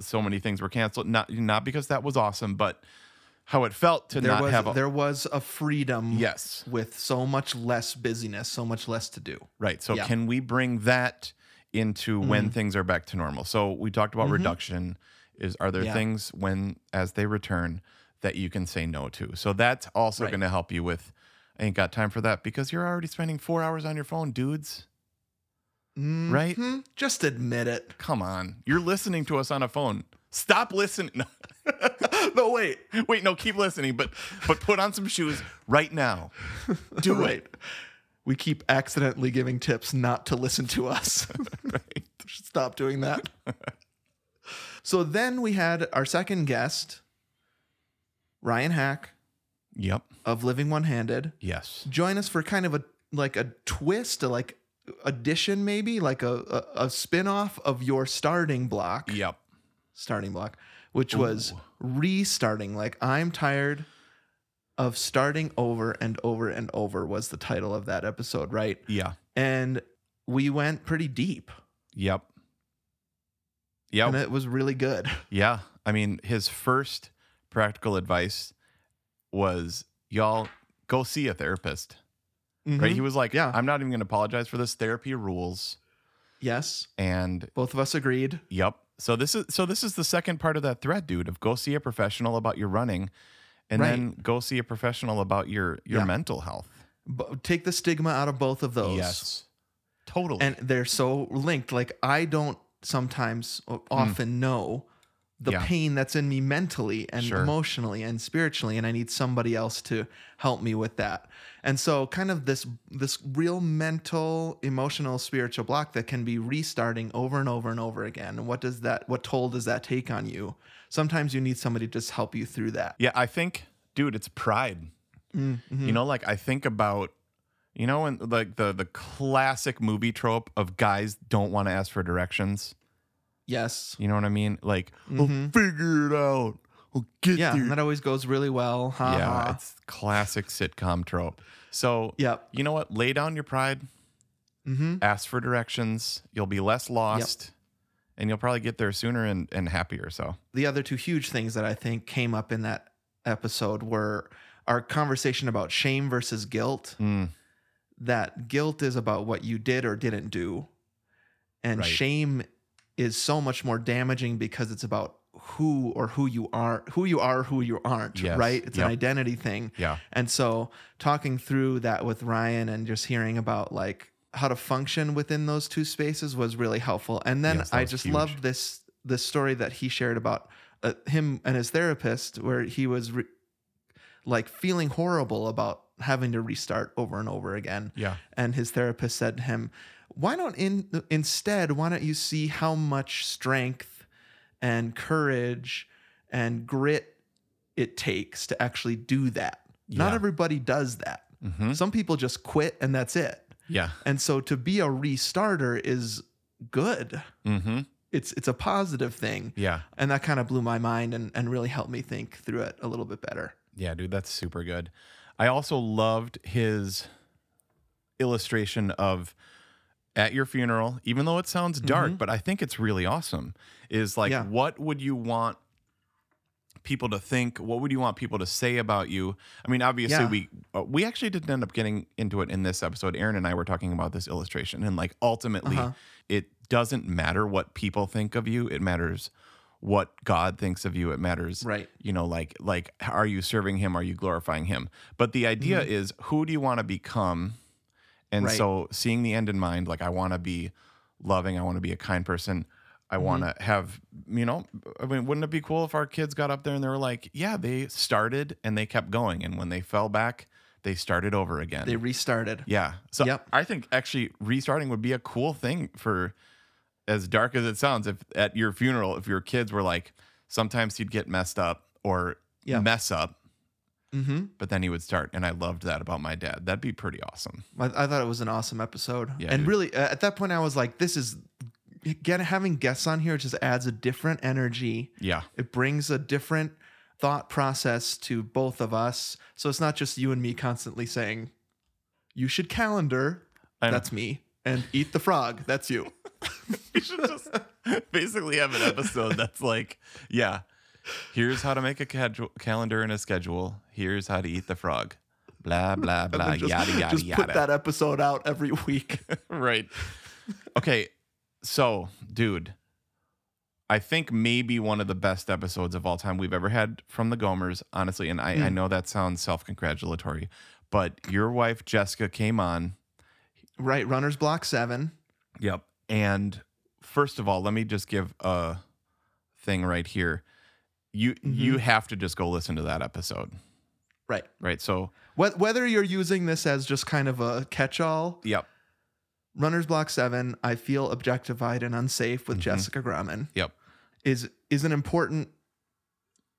so many things were canceled. Not not because that was awesome, but how it felt to There not was have a there was a freedom Yes. with so much less busyness, so much less to do. Right. So Yeah. Mm-hmm. can we bring that into when things are back to normal? So we talked about reduction. Is are there Yeah. things when as they return that you can say no to? So that's also Right. going to help you with. I ain't got time for that because you're already spending four hours on your phone, dudes. Right? Hmm, Just admit it. Come on, you're listening to us on a phone. Stop listening. no, wait. Wait, no, keep listening, but but put on some shoes right now. Do Wait. it. We keep accidentally giving tips not to listen to us. Right. Stop doing that. so then we had our second guest, Ryan Haack Yep. of Living One Handed, Yes. join us for kind of a like a twist, a like addition maybe, like a, a, a spin-off of your starting block. Yep. Starting block, which was restarting. Like I'm tired of starting over and over and over was the title of that episode, right? Yeah. And we went pretty deep, Yep. Yep. and it was really good. Yeah. I mean, his first practical advice was y'all go see a therapist. Right? He was like, Mm-hmm. Yeah. I'm not even going to apologize for this. Therapy rules. Yes, And both of us agreed. yep. So this is so this is the second part of that thread, dude, of go see a professional about your running and Right. then go see a professional about your your Yeah. mental health. But take the stigma out of both of those. Yes, totally. and they're so linked. Like I don't sometimes o- hmm. often know the. Yeah. pain that's in me mentally and Sure. emotionally and spiritually, and I need somebody else to help me with that. And so, kind of this this real mental, emotional, spiritual block that can be restarting over and over and over again. And what does that? What toll does that take on you? Sometimes you need somebody to just help you through that. Yeah, I think, dude, it's pride. Mm-hmm. You know, like I think about, you know, and like the the classic movie trope of guys don't want to ask for directions. Yes. You know what I mean? Like, I'll figure it out. I'll get Mm-hmm. Yeah, there. and that always goes really well. Ha yeah, ha. it's classic sitcom trope. So, Yep. you know what? Lay down your pride. Mm-hmm. Ask for directions. You'll be less lost, and you'll probably get there sooner and, and happier. So, the other two huge things that I think came up in that episode were our conversation about shame versus guilt. mm, That guilt is about what you did or didn't do, and Right. shame is so much more damaging because it's about who or who you are, who you are, who you aren't, Yes. right? It's Yep. an identity thing. yeah, And so talking through that with Ryan and just hearing about like how to function within those two spaces was really helpful. And then Yes, I just huge. loved this this story that he shared about uh, him and his therapist where he was re- like feeling horrible about having to restart over and over again. yeah, And his therapist said to him, "Why don't in instead why don't you see how much strength and courage and grit it takes to actually do that. Not everybody does that. Some people just quit and that's it. Yeah. And so to be a restarter is good. Mm-hmm. It's it's a positive thing. Yeah. And that kind of blew my mind and, and really helped me think through it a little bit better. Yeah, dude, that's super good. I also loved his illustration of at your funeral, even though it sounds dark, but I think it's really awesome. Is like, Yeah. what would you want people to think? What would you want people to say about you? I mean, obviously, Yeah. we uh, we actually didn't end up getting into it in this episode. Aaron and I were talking about this illustration, and like ultimately, Uh-huh. it doesn't matter what people think of you. It matters what God thinks of you. It matters, Right. You know, like like are you serving Him? Are you glorifying Him? But the idea is, who do you want to become? And. Right. so, seeing the end in mind, like I want to be loving. I want to be a kind person. I want Mm-hmm. to have, you know, I mean, wouldn't it be cool if our kids got up there and they were like, yeah, they started and they kept going. And when they fell back, they started over again. They restarted. yeah. So Yep. I think actually restarting would be a cool thing for, as dark as it sounds, if at your funeral, if your kids were like, sometimes you'd get messed up or Yeah. mess up, Mm-hmm. but then he would start. And I loved that about my dad. That'd be pretty awesome. I, I thought it was an awesome episode. Yeah, and dude. really, uh, at that point, I was like, this is get having guests on here just adds a different energy. Yeah. It brings a different thought process to both of us. So it's not just you and me constantly saying, you should calendar. That's me. And eat the frog. That's you. We should just basically have an episode that's like, yeah, here's how to make a cadu- calendar and a schedule. Here's how to eat the frog. Blah blah blah. just, yada yada just yada. put that episode out every week. right. Okay, so dude, I think maybe one of the best episodes of all time we've ever had from the Gomers, honestly. And I, Hmm. I know that sounds self-congratulatory, but your wife Jessica came on. right. Runner's Block 7. Yep. And first of all, let me just give a thing right here. You Mm-hmm. you have to just go listen to that episode. Right. Right. So Wh- Whether you're using this as just kind of a catch all, yep. Runner's Block 7, I feel objectified and unsafe with Jessica Grumman. Yep. is is an important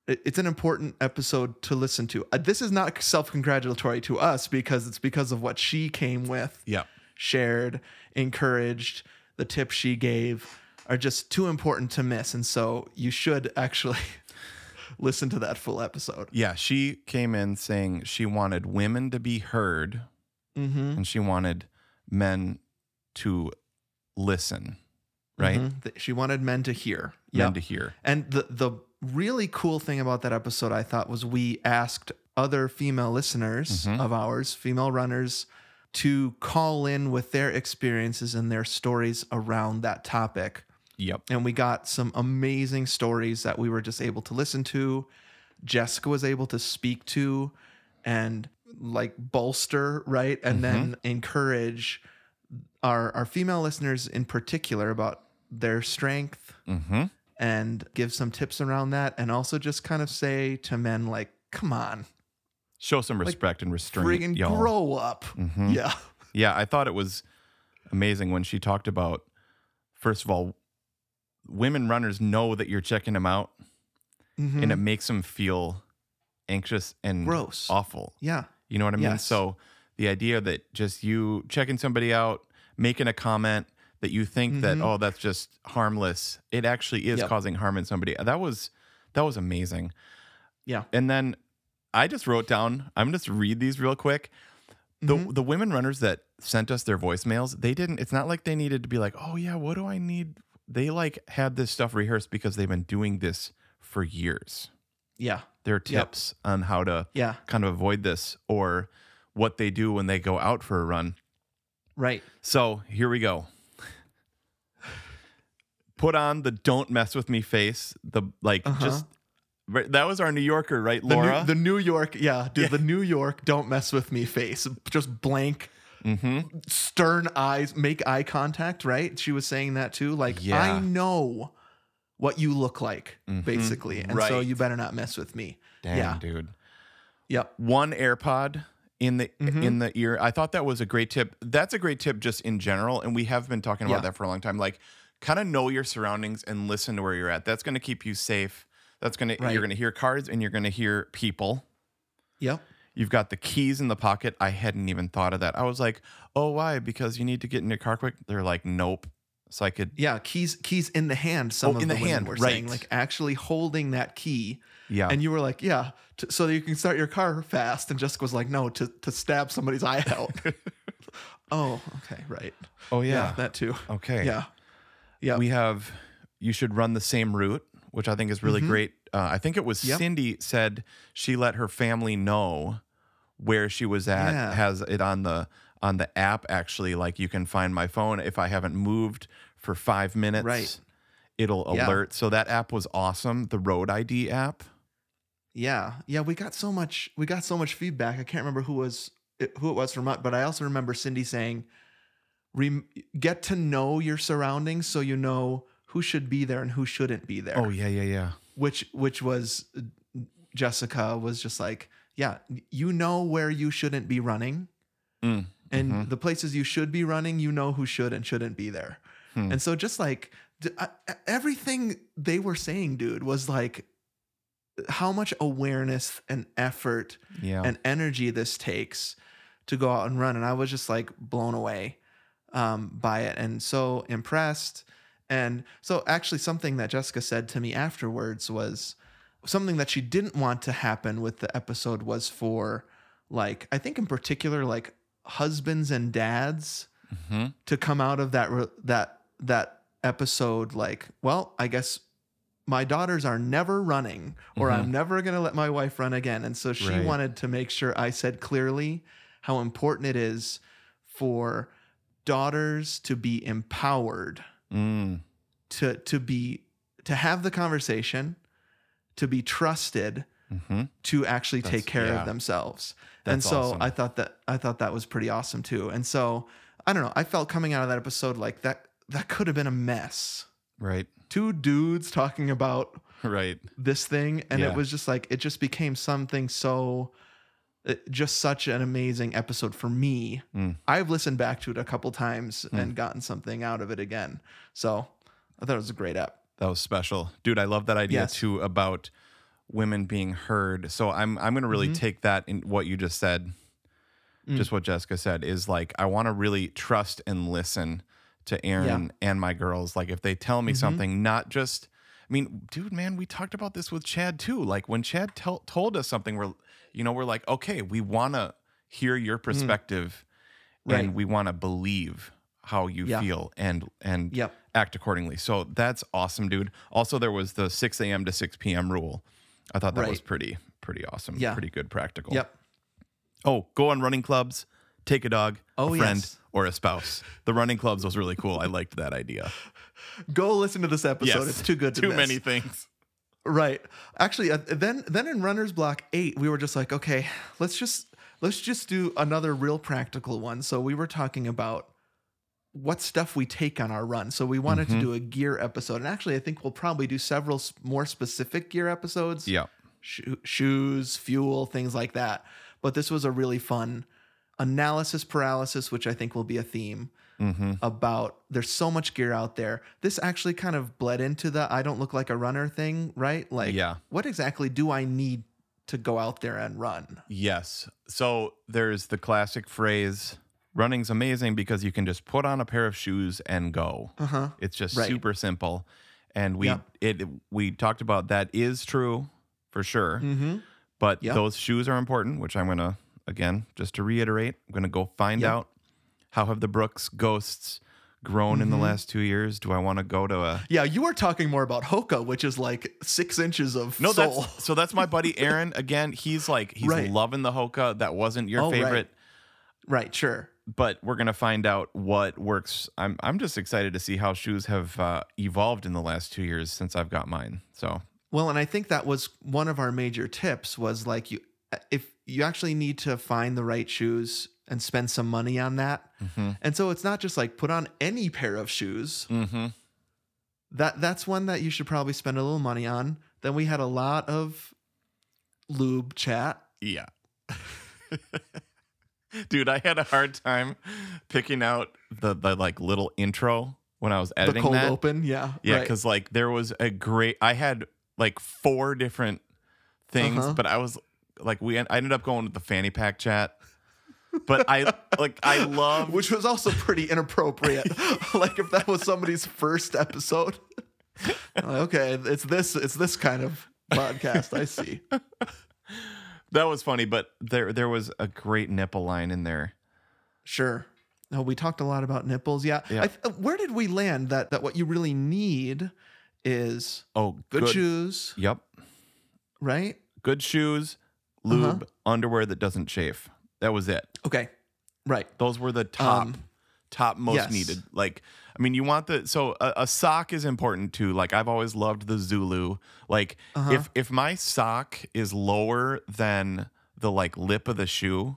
it's an important episode to listen to. Uh, this is not self-congratulatory to us because it's because of what she came with, Yep. shared, encouraged, the tips she gave are just too important to miss and so you should actually listen to that full episode. Yeah. She came in saying she wanted women to be heard Mhm. and she wanted men to listen. Right? Mhm. She wanted men to hear. Men to hear. And the the really cool thing about that episode I thought was we asked other female listeners Mm-hmm. of ours, female runners, to call in with their experiences and their stories around that topic. Yep. And we got some amazing stories that we were just able to listen to. Jessica was able to speak to and like bolster, right? And then encourage our our female listeners in particular about their strength Mm-hmm. and give some tips around that and also just kind of say to men like come on Show some respect and restraint. friggin' grow up Mhm. yeah Yeah, I thought it was amazing when she talked about first of all, women runners know that you're checking them out Mhm. and it makes them feel anxious and Gross. awful. yeah You know what I mean? Yes. So the idea that just you checking somebody out, making a comment that you think that oh that's just harmless, it actually is Mm-hmm. Yep. causing harm in somebody. That was that was amazing. yeah And then I just wrote down, I'm just read these real quick. The Mm-hmm. the women runners that sent us their voicemails, they didn't it's not like they needed to be like, "Oh yeah, what do I need?" They like had this stuff rehearsed because they've been doing this for years. yeah Their Yep. tips on how to yeah kind of avoid this or what they do when they go out for a run. right So, here we go. Put on the don't mess with me face. The like Uh-huh. just right- that was our New Yorker, right, the Laura? new, the new york yeah dude the new york don't mess with me face just blank mm-hmm. stern eyes make eye contact right she was saying that too like Yeah. i know what you look like basically and so you better not mess with me Damn, yeah dude. yep One AirPod in the Mm-hmm. in the ear. I thought that was a great tip. That's a great tip just in general, and we have been talking about Yeah. that for a long time. Like, kind of know your surroundings and listen to where you're at. That's going to keep you safe. That's gonna Right. you're gonna hear cars and you're gonna hear people. Yep. You've got the keys in the pocket. I hadn't even thought of that. I was like, oh, why? Because you need to get in your car quick. They're like, nope. So I could, Yeah, keys keys in the hand. Some Oh, of in the, the hand, were right. saying like actually holding that key. yeah. And you were like, yeah, t- so that you can start your car fast. And Jessica was like, no, to to stab somebody's eye out. oh, okay, right. oh, yeah. that too. okay. Yeah, yeah. We have, you should run the same route, which I think is really great. Uh, I think it was Mm-hmm. Yep. Cindy said she let her family know where she was at, Yeah. has it on the, on the app actually. Like you can find my phone if I haven't moved for five minutes. Right. It'll Yeah. alert. So that app was awesome. The Road ID app. Yeah, yeah, we got so much we got so much feedback. I can't remember who was who it was from but I also remember Cindy saying Rem- get to know your surroundings so you know who should be there and who shouldn't be there. Oh, yeah, yeah, yeah. Which which was Jessica was just like, yeah, you know where you shouldn't be running Mm, and the places you should be running, you know who should and shouldn't be there. Hmm. And so just like everything they were saying, dude, was like how much awareness and effort Yeah. and energy this takes to go out and run. And I was just like blown away um, by it and so impressed. And so, actually, something that Jessica said to me afterwards was something that she didn't want to happen with the episode was for, like, I think in particular, like husbands and dads Mhm. to come out of that re- that that episode like well i guess my daughters are never running or i'm never going to let my wife run again and so she Mm-hmm. Right. wanted to make sure i said clearly how important it is for daughters to be empowered Mm, to to be to have the conversation to be trusted mhm. to actually take care yeah. of themselves. and so awesome. I thought that I thought that was pretty awesome too. And so I don't know, I felt coming out of that episode like that that could have been a mess. Right. Two dudes talking about Right. this thing and Yeah. it was just like it just became something so it- just such an amazing episode for me. Mm. I've listened back to it a couple times and gotten something out of it again. So I thought it was a great app. That was special. Dude, I love that idea Yes. too about women being heard. So I'm I'm gonna really Mm-hmm. take that in what you just said, Mm. just what Jessica said, is like I want to really trust and listen to Aaron and my girls. Like if they tell Mm-hmm. me something, not just I mean, dude, man, we talked about this with Chad too. Like when Chad tell told us something, we're you know, we're like, okay, we wanna hear your perspective Mm. Right. and we wanna believe how you Yeah. feel and and Yep. Act accordingly. So that's awesome, dude. Also, there was the 6 a.m. to 6 p.m. rule. I thought that was pretty, pretty awesome. Yeah. Pretty good practical. Yep. Oh, go on running clubs, take a dog, Oh, a friend, yes. or a spouse. The running clubs was really cool. I liked that idea. Go listen to this episode. It's too good to Too miss. many things. Right. Actually, uh, then then in Runner's Block 8, we were just like, okay, let's just let's just do another real practical one. So we were talking about what stuff we take on our run. So we wanted Mm-hmm. to do a gear episode. And actually, I think we'll probably do several more specific gear episodes. Yeah. Sho- shoes, fuel, things like that. But this was a really fun analysis paralysis, which I think will be a theme Mm-hmm. about there's so much gear out there. This actually kind of bled into the I don't look like a runner thing, right? Like, Yeah. what exactly do I need to go out there and run? Yes. So there's the classic phrase running's amazing because you can just put on a pair of shoes and go. Uh-huh. It's just Right. super simple. And we Yep. it we talked about that is true for sure. Mm-hmm. But Yep. those shoes are important, which I'm gonna again just to reiterate, I'm gonna go find Yep. out how have the Brooks ghosts grown in the last two years. Do I want to go to a Yeah, you were talking more about Hoka, which is like six inches of no? sole. That's so that's my buddy Aaron. Again, he's like he's Right. loving the Hoka. That wasn't your Oh, right. favorite. right, sure. But we're gonna find out what works. I'm I'm just excited to see how shoes have uh, evolved in the last two years since I've got mine. So Well, and I think that was one of our major tips was like you if you actually need to find the right shoes and spend some money on that. And so it's not just like put on any pair of shoes. mm-hmm. That that's one that you should probably spend a little money on. Then we had a lot of lube chat. yeah, dude, I had a hard time picking out the the like little intro when I was editing The cold that. open, yeah. Yeah, right. because like there was a great. I had like four different things, Uh-huh. but I was like, we I ended up going to the fanny pack chat. But I like I love which was also pretty inappropriate. like if that was somebody's first episode. Like, okay, it's this it's this kind of podcast. I see. That was funny, but there there was a great nipple line in there. Sure. No, we talked a lot about nipples. Yeah. Yeah. I uh, where did we land that that what you really need is Oh, good, shoes, Yep, right? good shoes, Uh-huh. lube, underwear that doesn't chafe. That was it. Okay. Right. Those were the top, Um, top most yes. needed. Like, I mean, you want the so a, a sock is important too. Like, I've always loved the Zulu. Like, Uh-huh. if if my sock is lower than the like lip of the shoe,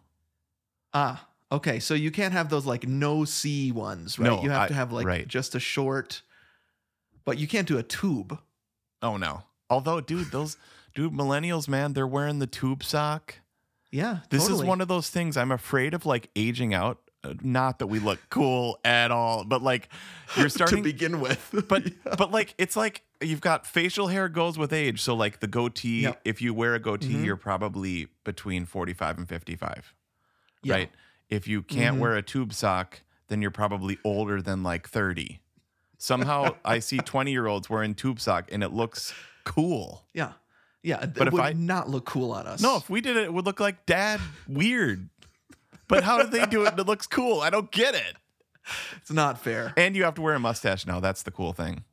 Ah, okay. So you can't have those like no see ones, right? No, you have I- to have like right. just a short, but you can't do a tube. oh no. Although, dude, those dude millennials, man, they're wearing the tube sock. Yeah. This totally. is one of those things I'm afraid of like aging out. Not that we look cool at all, but like you're starting to begin with. but but like it's like you've got facial hair goes with age. So like the goatee, Yep. if you wear a goatee, Mhm. you're probably between 45 and 55. Yeah. Right? If you can't Mhm. wear a tube sock, then you're probably older than like 30. Somehow I see 20 year olds wearing tube sock and it looks cool. Yeah. Yeah. But But it if would I- not look cool on us. No, if we did it, it would look like dad weird. But how did they do it and it looks cool? I don't get it. it's not fair. And you have to wear a mustache now. That's the cool thing.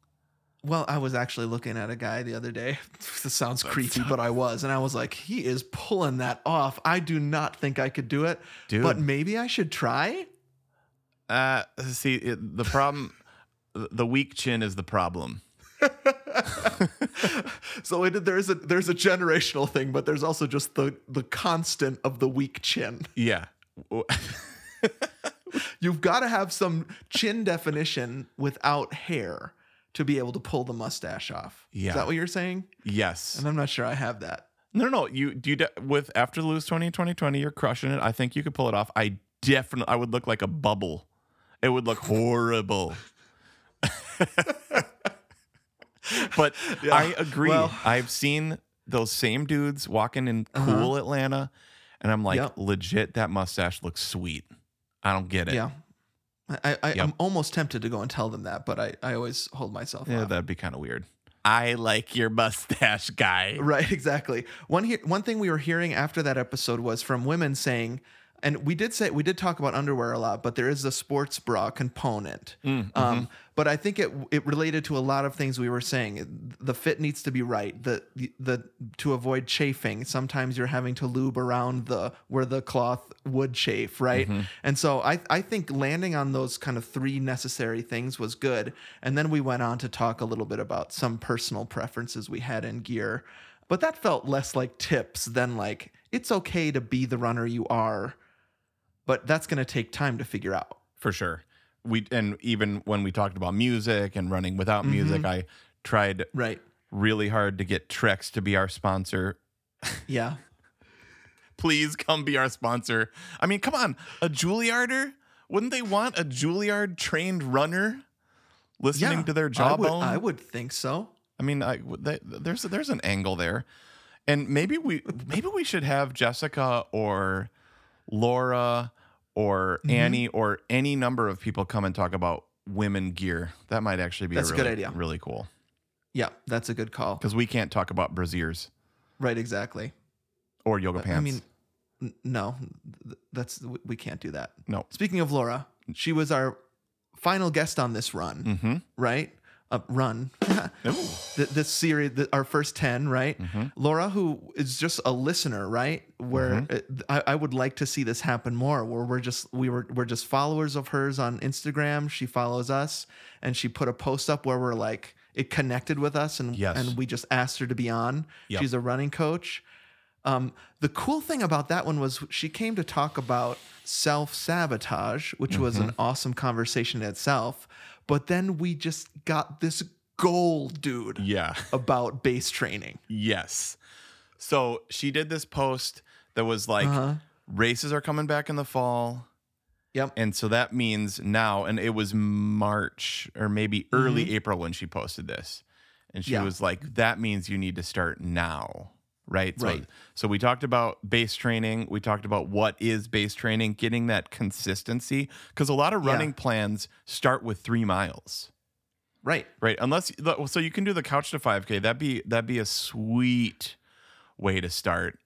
Well, I was actually looking at a guy the other day. This sounds creepy, but I was. And I was like, he is pulling that off. I do not think I could do it. Dude. But maybe I should try. Uh, see, it, the problem, the weak chin is the problem. So it, there's a there's a generational thing, but there's also just the the constant of the weak chin. Yeah. You've got to have some chin definition without hair to be able to pull the mustache off. Yeah. Is that what you're saying? yes. And I'm not sure I have that. No, no, no. You do you de- with after lose 20 2020, you're crushing it. I think you could pull it off. I definitely I would look like a bubble. It would look horrible. but I agree. well- I've seen those same dudes walking in uh-huh. cool Atlanta and I'm like Yep. legit that mustache looks sweet. I don't get it. Yeah. I, I, Yep. I'm almost tempted to go and tell them that, but I, I always hold myself Yeah, off. that'd be kind of weird. I like your mustache guy. Right, exactly. One here, one thing we were hearing after that episode was from women saying, and we did say we did talk about underwear a lot, but there is a sports bra component. Mm, Um, mm-hmm. but I think it it related to a lot of things we were saying. The fit needs to be right. The the, the to avoid chafing. Sometimes you're having to lube around the where the cloth would chafe, right? Mm-hmm. And so I I think landing on those kind of three necessary things was good. And then we went on to talk a little bit about some personal preferences we had in gear. But that felt less like tips than like it's okay to be the runner you are, but that's going to take time to figure out. for sure. We and even when we talked about music and running without Mm-hmm. music, I tried Right. really hard to get Trekz to be our sponsor. Yeah. Please come be our sponsor. I mean, come on, a Juilliarder? Wouldn't they want a Juilliard trained runner listening yeah. to their I would, jawbone? I would think so. I mean, I, they, there's there's an angle there, and maybe we maybe we should have Jessica or Laura or Mm-hmm. Annie or any number of people come and talk about women gear. That might actually be That's a a good idea. really cool Yeah, that's a good call. because we can't talk about brasiers. Right, exactly. or yoga pants. I mean, n- no, that's we can't do that. no. Speaking of Laura, she was our final guest on this run, Mm-hmm. right? Uh, run. Ooh. Th- this series, our first 10, right? Mm-hmm. Laura, who is just a listener, right? Where Mm-hmm. uh, I, I would like to see this happen more, where we're just, we were, we're just followers of hers on Instagram. She follows us and she put a post up where we're like, it connected with us and, Yes. and we just asked her to be on. Yep. She's a running coach. Um, the cool thing about that one was she came to talk about self sabotage, which was Mm-hmm. an awesome conversation in itself. But then we just got this gold dude Yeah. about base training. Yes. So she did this post that was like Uh-huh. races are coming back in the fall. Yep. And so that means now, and it was March or maybe early Mm-hmm. April when she posted this. And she Yeah. was like, that means you need to start now. Right. So, Right. so we talked about base training. We talked about what is base training, getting that consistency. Because a lot of Yeah. running plans start with three miles. Right. Right. Unless so you can do the couch to 5K. That'd be that'd be a sweet way to start.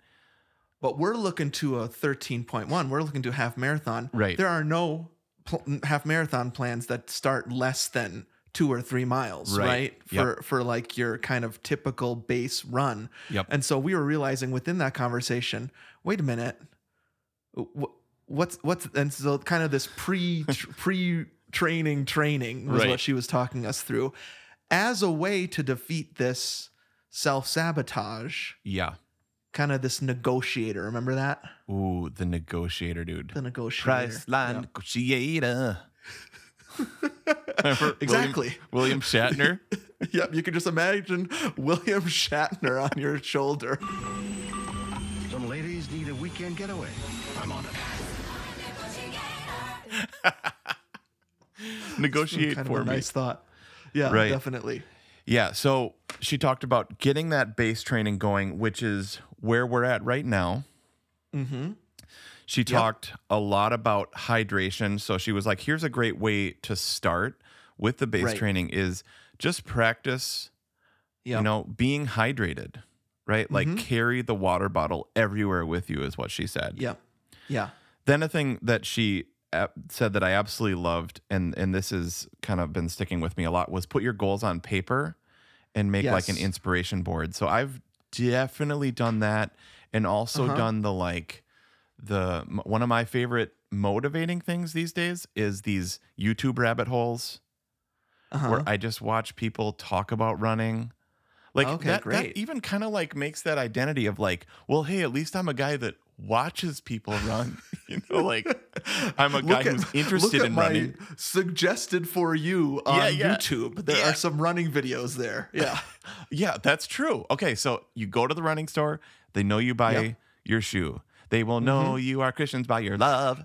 But we're looking to a 13.1. We're looking to a half marathon. Right. There are no pl- half marathon plans that start less than two or three miles, Right. right? Yep. For for like your kind of typical base run. Yep. And so we were realizing within that conversation, wait a minute, what's what's and so kind of this pre pre training training was Right. what she was talking us through, as a way to defeat this self sabotage Yeah. kind of this negotiator. Remember that? Ooh, the negotiator, dude. The negotiator. Priceline Yeah. negotiator. Remember Exactly. William, William Shatner. Yep, you can just imagine William Shatner on your shoulder. Some ladies need a weekend getaway. I'm on it. Negotiate kind for of a me. nice thought. Yeah, Right. definitely. Yeah. So she talked about getting that base training going, which is where we're at right now. Mm-hmm. She talked a lot about hydration. So she was like, here's a great way to start with the base Right. training is just practice, Yeah. you know, being hydrated, right? Mm-hmm. Like carry the water bottle everywhere with you, is what she said. Yeah. Yeah. Then a thing that she uh, said that I absolutely loved, and and this has kind of been sticking with me a lot, was put your goals on paper and make like an inspiration board. So I've definitely done that, and also Uh-huh. done the like the one of my favorite motivating things these days is these YouTube rabbit holes Uh-huh. where I just watch people talk about running. Like Okay, that, great. that even kind of like makes that identity of like, well, hey, at least I'm a guy that watches people run. you know, like I'm a guy at- who's interested in running. Suggested for you on Yeah, yeah. YouTube. There Yeah. are some running videos there. Yeah. Yeah, that's true. Okay, so you go to the running store, they know you by Yep. Your shoe. They will know you are Christians by your love.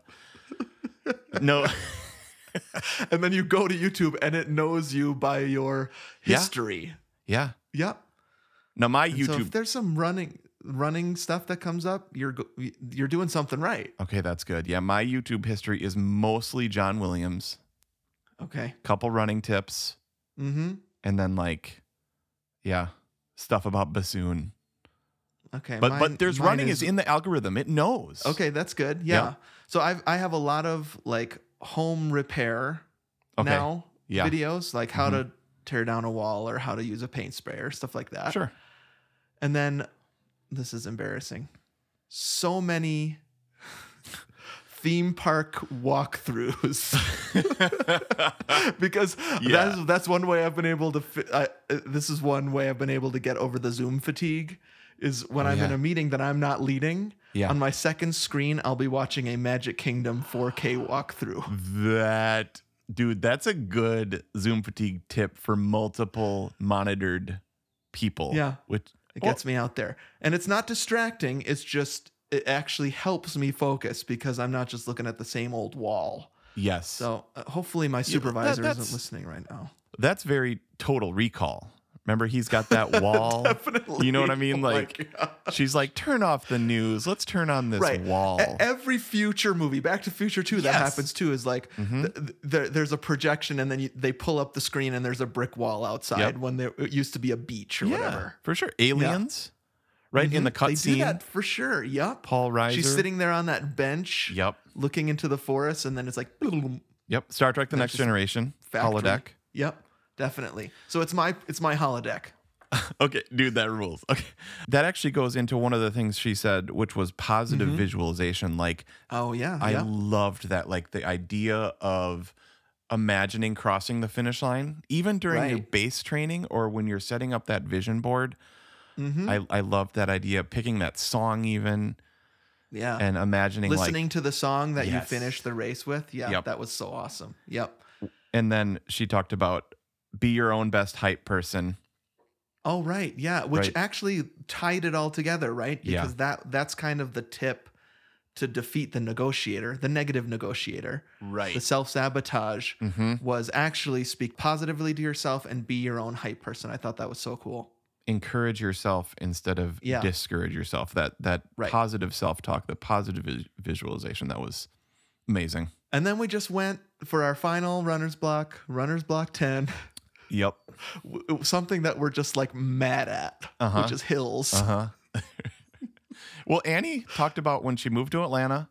no, and then you go to YouTube and it knows you by your Yeah. history. yeah. Yep. Now my And So YouTube. if there's some running running stuff that comes up, you're you're doing something right. okay, that's good. Yeah, my YouTube history is mostly John Williams, Okay. couple running tips, Mm-hmm. and then like, yeah, stuff about bassoon. Okay. But mine- but there's running is, in the algorithm. It knows. Okay, that's good. Yeah. Yeah. So I I have a lot of like home repair Okay. now Yeah. videos, like how to mm-hmm. tear down a wall or how to use a paint sprayer, stuff like that. Sure. And then this is embarrassing. So many theme park walkthroughs because Yeah. that's that's one way I've been able to fi- I, this is one way I've been able to get over the zoom fatigue is when Oh, I'm in a meeting that I'm not leading Yeah. on my second screen I'll be watching a Magic Kingdom 4K walkthrough That dude, that's a good Zoom fatigue tip for multiple monitored people. Yeah. Which It gets me out there. And it's not distracting. It's just, it actually helps me focus because I'm not just looking at the same old wall. yes. So uh, hopefully my supervisor that's- isn't listening right now. that's very total recall. Remember, he's got that wall. Definitely. You know what I mean? Oh Like, she's like, turn off the news. Let's turn on this Right. wall. E- Every future movie, Back to the Future 2, that Yes. Mm-hmm. happens too, is like th- th- there's a projection and then you, they pull up the screen and there's a brick wall outside Yep. when there it used to be a beach or yeah, whatever. for sure. Aliens, right in the cutscene. that for sure. Yep. Paul Reiser. She's sitting there on that bench. Yep. Looking into the forest and then it's like boom, Yep. Star Trek: The Next Generation. factory. Holodeck. Yep, definitely. So it's my it's my holodeck. Okay, dude, that rules. Okay. That actually goes into one of the things she said, which was positive visualization. Like, Oh yeah, I yeah. loved that. Like, the idea of imagining crossing the finish line, even during your base training or when you're setting up that vision board. Mm-hmm. I, I loved that idea. Of picking that song, even, yeah. and imagining Listening like, to the song that you Yes. finished the race with. Yeah, Yep. that was so awesome. Yep. and then she talked about be your own best hype person. Oh right, yeah, which Right. actually tied it all together, right? Yeah. Because that that's kind of the tip to defeat the negotiator, the negative negotiator. Right. The self sabotage mm-hmm. was actually speak positively to yourself and be your own hype person. I thought that was so cool. encourage yourself instead of Yeah. discourage yourself. That that Right. positive self talk, the positive vis- visualization, that was amazing. And then we just went for our final runner's block, runner's block 10, Yep. w- something that we're just like mad at, Uh-huh. which is hills. Uh huh. well, Annie talked about when she moved to Atlanta.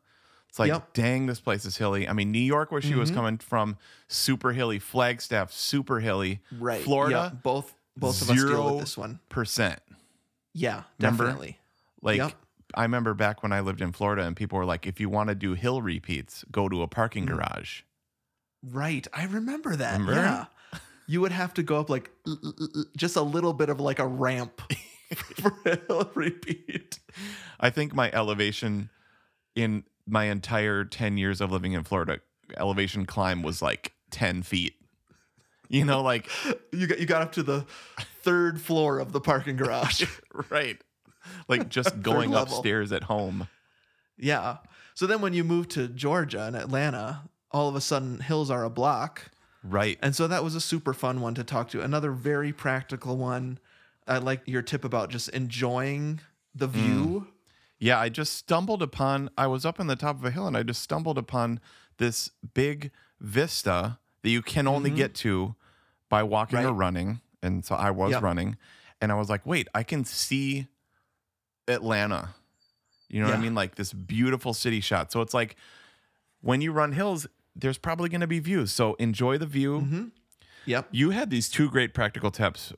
It's like, Yep. Mm-hmm. dang, this place is hilly. I mean, New York, where she was coming from, super hilly. Flagstaff, super hilly. Right. Florida, Yep. Both both of us deal with this one. percent. Yeah, Remember? definitely. Like, Yep. I remember back when I lived in Florida, and people were like, if you want to do hill repeats, go to a parking Mm. garage. Right. I remember that. Remember? Yeah. You would have to go up like just a little bit of like a ramp for a hill repeat. I think my elevation in my entire 10 years of living in Florida, elevation climb was like 10 feet. You know, like, You got you got up to the third floor of the parking garage. right. Like just going upstairs at home. yeah. So then when you move to Georgia and Atlanta, all of a sudden hills are a block. Right. And so that was a super fun one to talk to. Another very practical one. I like your tip about just enjoying the view. Yeah, I just stumbled upon, I was up on the top of a hill and I just stumbled upon this big vista that you can only get to by walking or Mm-hmm. Running. And so I was Yep. running and I was like, wait, I can see Atlanta. You know what I mean? Like this beautiful city shot. So it's like when you run hills, there's probably going to be views. So enjoy the view. Mm-hmm. Yep. You had these two great practical tips,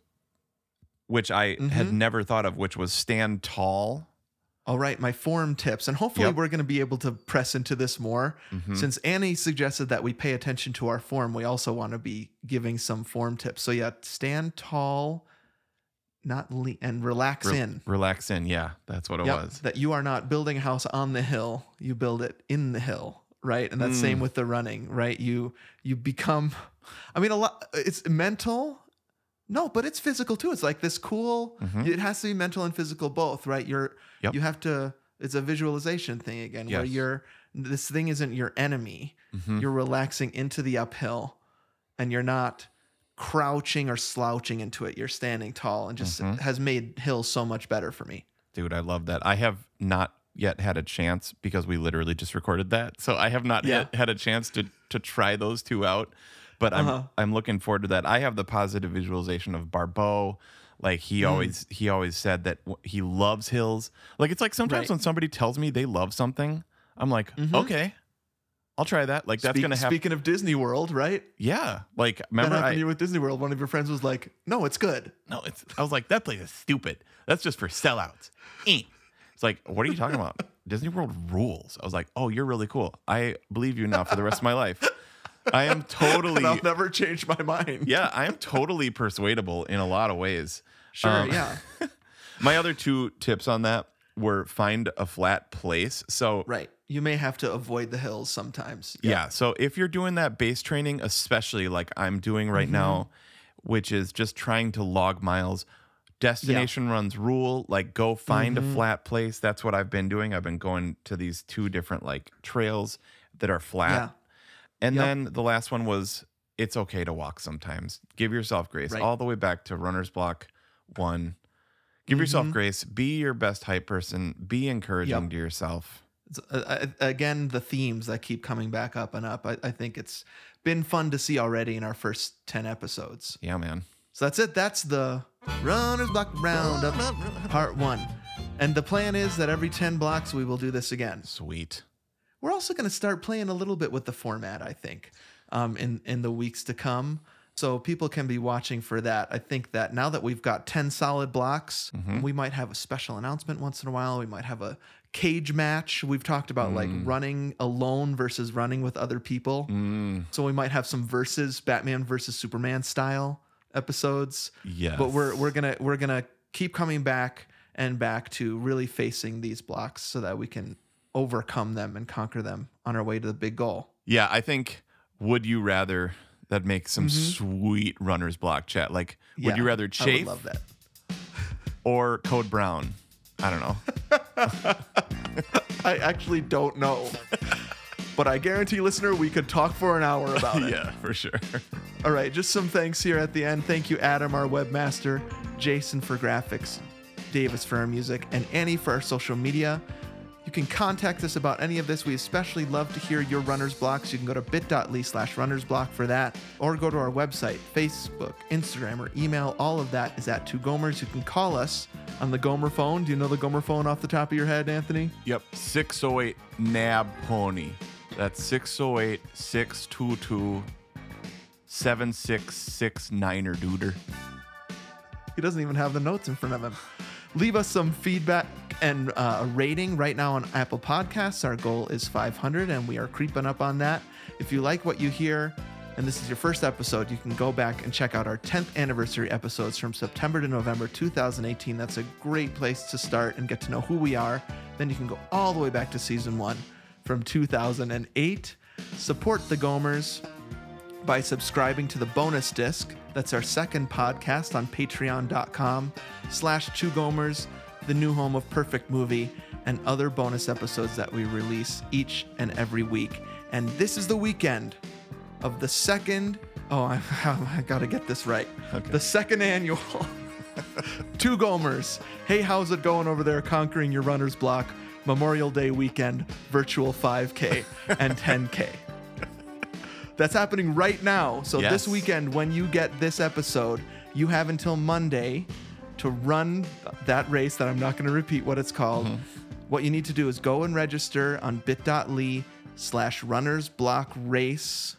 which I had Mm-hmm. never thought of, which was stand tall. All right, my form tips. And hopefully Yep. we're going to be able to press into this more. Since Annie suggested that we pay attention to our form, we also want to be giving some form tips. So yeah, stand tall, not le- and relax Re- in. Relax in. Yeah, that's what it Yep, was. That you are not building a house on the hill, you build it in the hill, right? And that's Mm. same with the running, right? You you become I mean a lot it's mental no, but it's physical too. It's like this cool it has to be mental and physical both, right? You're Mm-hmm. Yep. you have to it's a visualization thing again where you're this thing isn't your enemy. Mm-hmm. You're relaxing into the uphill and you're not crouching or slouching into it. You're standing tall and just Mm-hmm. has made hills so much better for me. Dude, I love that. I have not yet had a chance because we literally just recorded that. So I have not Yeah. yet had a chance to to try those two out. But I'm Uh-huh. I'm looking forward to that. I have the positive visualization of Barbeau. Like he Mm. always he always said that he loves hills. Like it's like sometimes Right. Mm-hmm. when somebody tells me they love something, I'm like, okay, I'll try that. Like that's Speak- gonna happen. Speaking of Disney World, right? Yeah. Like That remember happened I, to you with Disney World. One of your friends was like, "No, it's good." No, it's. I was like, that place is stupid. That's just for sellouts. It's like, what are you talking about? Disney World rules. I was like, oh, you're really cool. I believe you now for the rest of my life. I am totally. And I'll never change my mind. Yeah, I am totally persuadable in a lot of ways. Sure. Um, yeah. My other two tips on that were find a flat place. So Right. You may have to avoid the hills sometimes. Yeah. So if you're doing that base training, especially like I'm doing right now, which is just trying to log miles, destination runs rule, like go find a flat place. That's what I've been doing. I've been going to these two different like trails that are flat. Yeah. And Yep. then the last one was it's okay to walk sometimes. Give yourself grace. Right. All the way back to runner's block one. Give yourself grace. Be your best hype person. Be encouraging Mm-hmm. Yep. to yourself. It's, uh, uh, again, the themes that keep coming back up and up. I, I think it's been fun to see already in our first 10 episodes. Yeah, man. So that's it. That's the Runner's Block Roundup, part one. And the plan is that every 10 blocks we will do this again. Sweet. We're also going to start playing a little bit with the format, I think, um, in in the weeks to come. So people can be watching for that. I think that now that we've got ten solid blocks, mm-hmm. we might have a special announcement once in a while. We might have a cage match. We've talked about like mm. running alone versus running with other people. Mm. So we might have some versus Batman versus Superman style episodes. Yes. But we're we're gonna we're gonna keep coming back and back to really facing these blocks so that we can overcome them and conquer them on our way to the big goal. Yeah, I think would you rather that makes some sweet runner's block chat. Like, would Mm-hmm. Yeah, you rather I Chafe love that. or Code Brown? I don't know. I actually don't know. But I guarantee, listener, we could talk for an hour about it. yeah, for sure. All right, just some thanks here at the end. Thank you, Adam, our webmaster, Jason for graphics, Davis for our music, and Annie for our social media. You can contact us about any of this. We especially love to hear your runner's blocks. You can go to bit.ly slash runner's block for that, or go to our website, Facebook, Instagram, or email. All of that is at Two Gomers. You can call us on the Gomer phone. Do you know the Gomer phone off the top of your head, Anthony? Yep, 608 NAB Pony. That's 608 622 7669er duder. He doesn't even have the notes in front of him. Leave us some feedback and uh, a rating right now on Apple Podcasts. Our goal is 500, and we are creeping up on that. If you like what you hear, and this is your first episode, you can go back and check out our 10th anniversary episodes from September to November 2018. That's a great place to start and get to know who we are. Then you can go all the way back to season one from 2008. Support the Gomers by subscribing to the bonus disc. That's our second podcast on patreon.com slash two gomers, the new home of Perfect Movie, and other bonus episodes that we release each and every week. And this is the weekend of the second, oh, I, I gotta get this right. The second annual Two Gomers. Hey, how's it going over there conquering your runner's block? Memorial Day weekend, virtual 5K and 10K. That's happening right now. So Yes. this weekend, when you get this episode, you have until Monday to run that race that I'm not going to repeat what it's called. Mm-hmm. What you need to do is go and register on bit.ly slash runners block race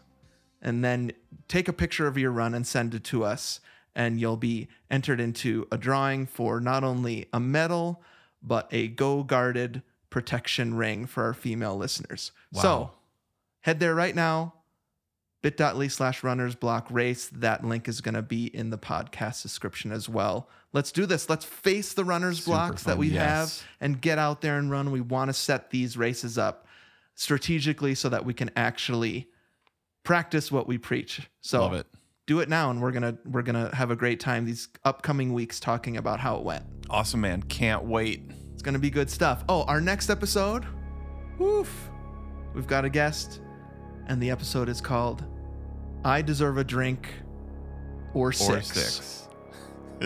and then take a picture of your run and send it to us. And you'll be entered into a drawing for not only a medal, but a Go Guarded protection ring for our female listeners. So head there right now, bit.ly slash runners block race. That link is going to be in the podcast description as well. Let's do this. Let's face the runners Super blocks that we yes. have and get out there and run. We want to set these races up strategically so that we can actually practice what we preach. So Love it. do it now and we're going to we're going to have a great time these upcoming weeks talking about how it went. Awesome, man. Can't wait. It's going to be good stuff. Oh, our next episode, woof. We've got a guest and the episode is called I deserve a drink or six. Or six.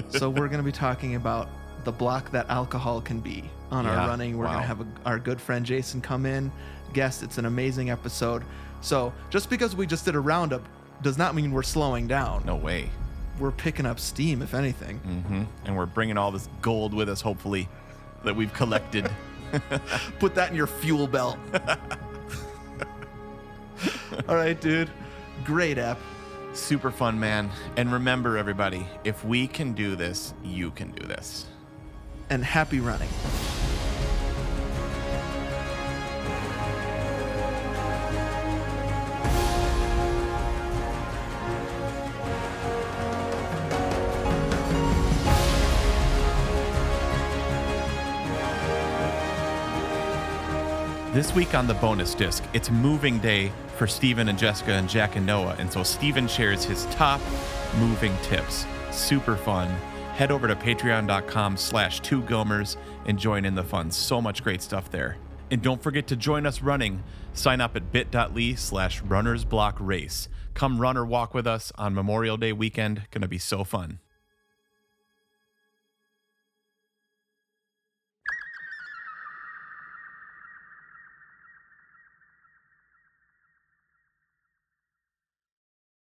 so we're going to be talking about the block that alcohol can be on our running. We're going to have a, our good friend Jason come in, guest. It's an amazing episode. So just because we just did a roundup does not mean we're slowing down. No way. We're picking up steam, if anything. Mm-hmm. And we're bringing all this gold with us, hopefully, that we've collected. Put that in your fuel belt. All right, dude. Great app. Super fun, man. And remember, everybody, if we can do this, you can do this. And happy running. This week on the bonus disc, it's moving day for Steven and Jessica and Jack and Noah. And so Steven shares his top moving tips. Super fun. Head over to patreon.com slash two gomers and join in the fun. So much great stuff there. And don't forget to join us running. Sign up at bit.ly slash runners block race. Come run or walk with us on Memorial Day weekend. Gonna be so fun.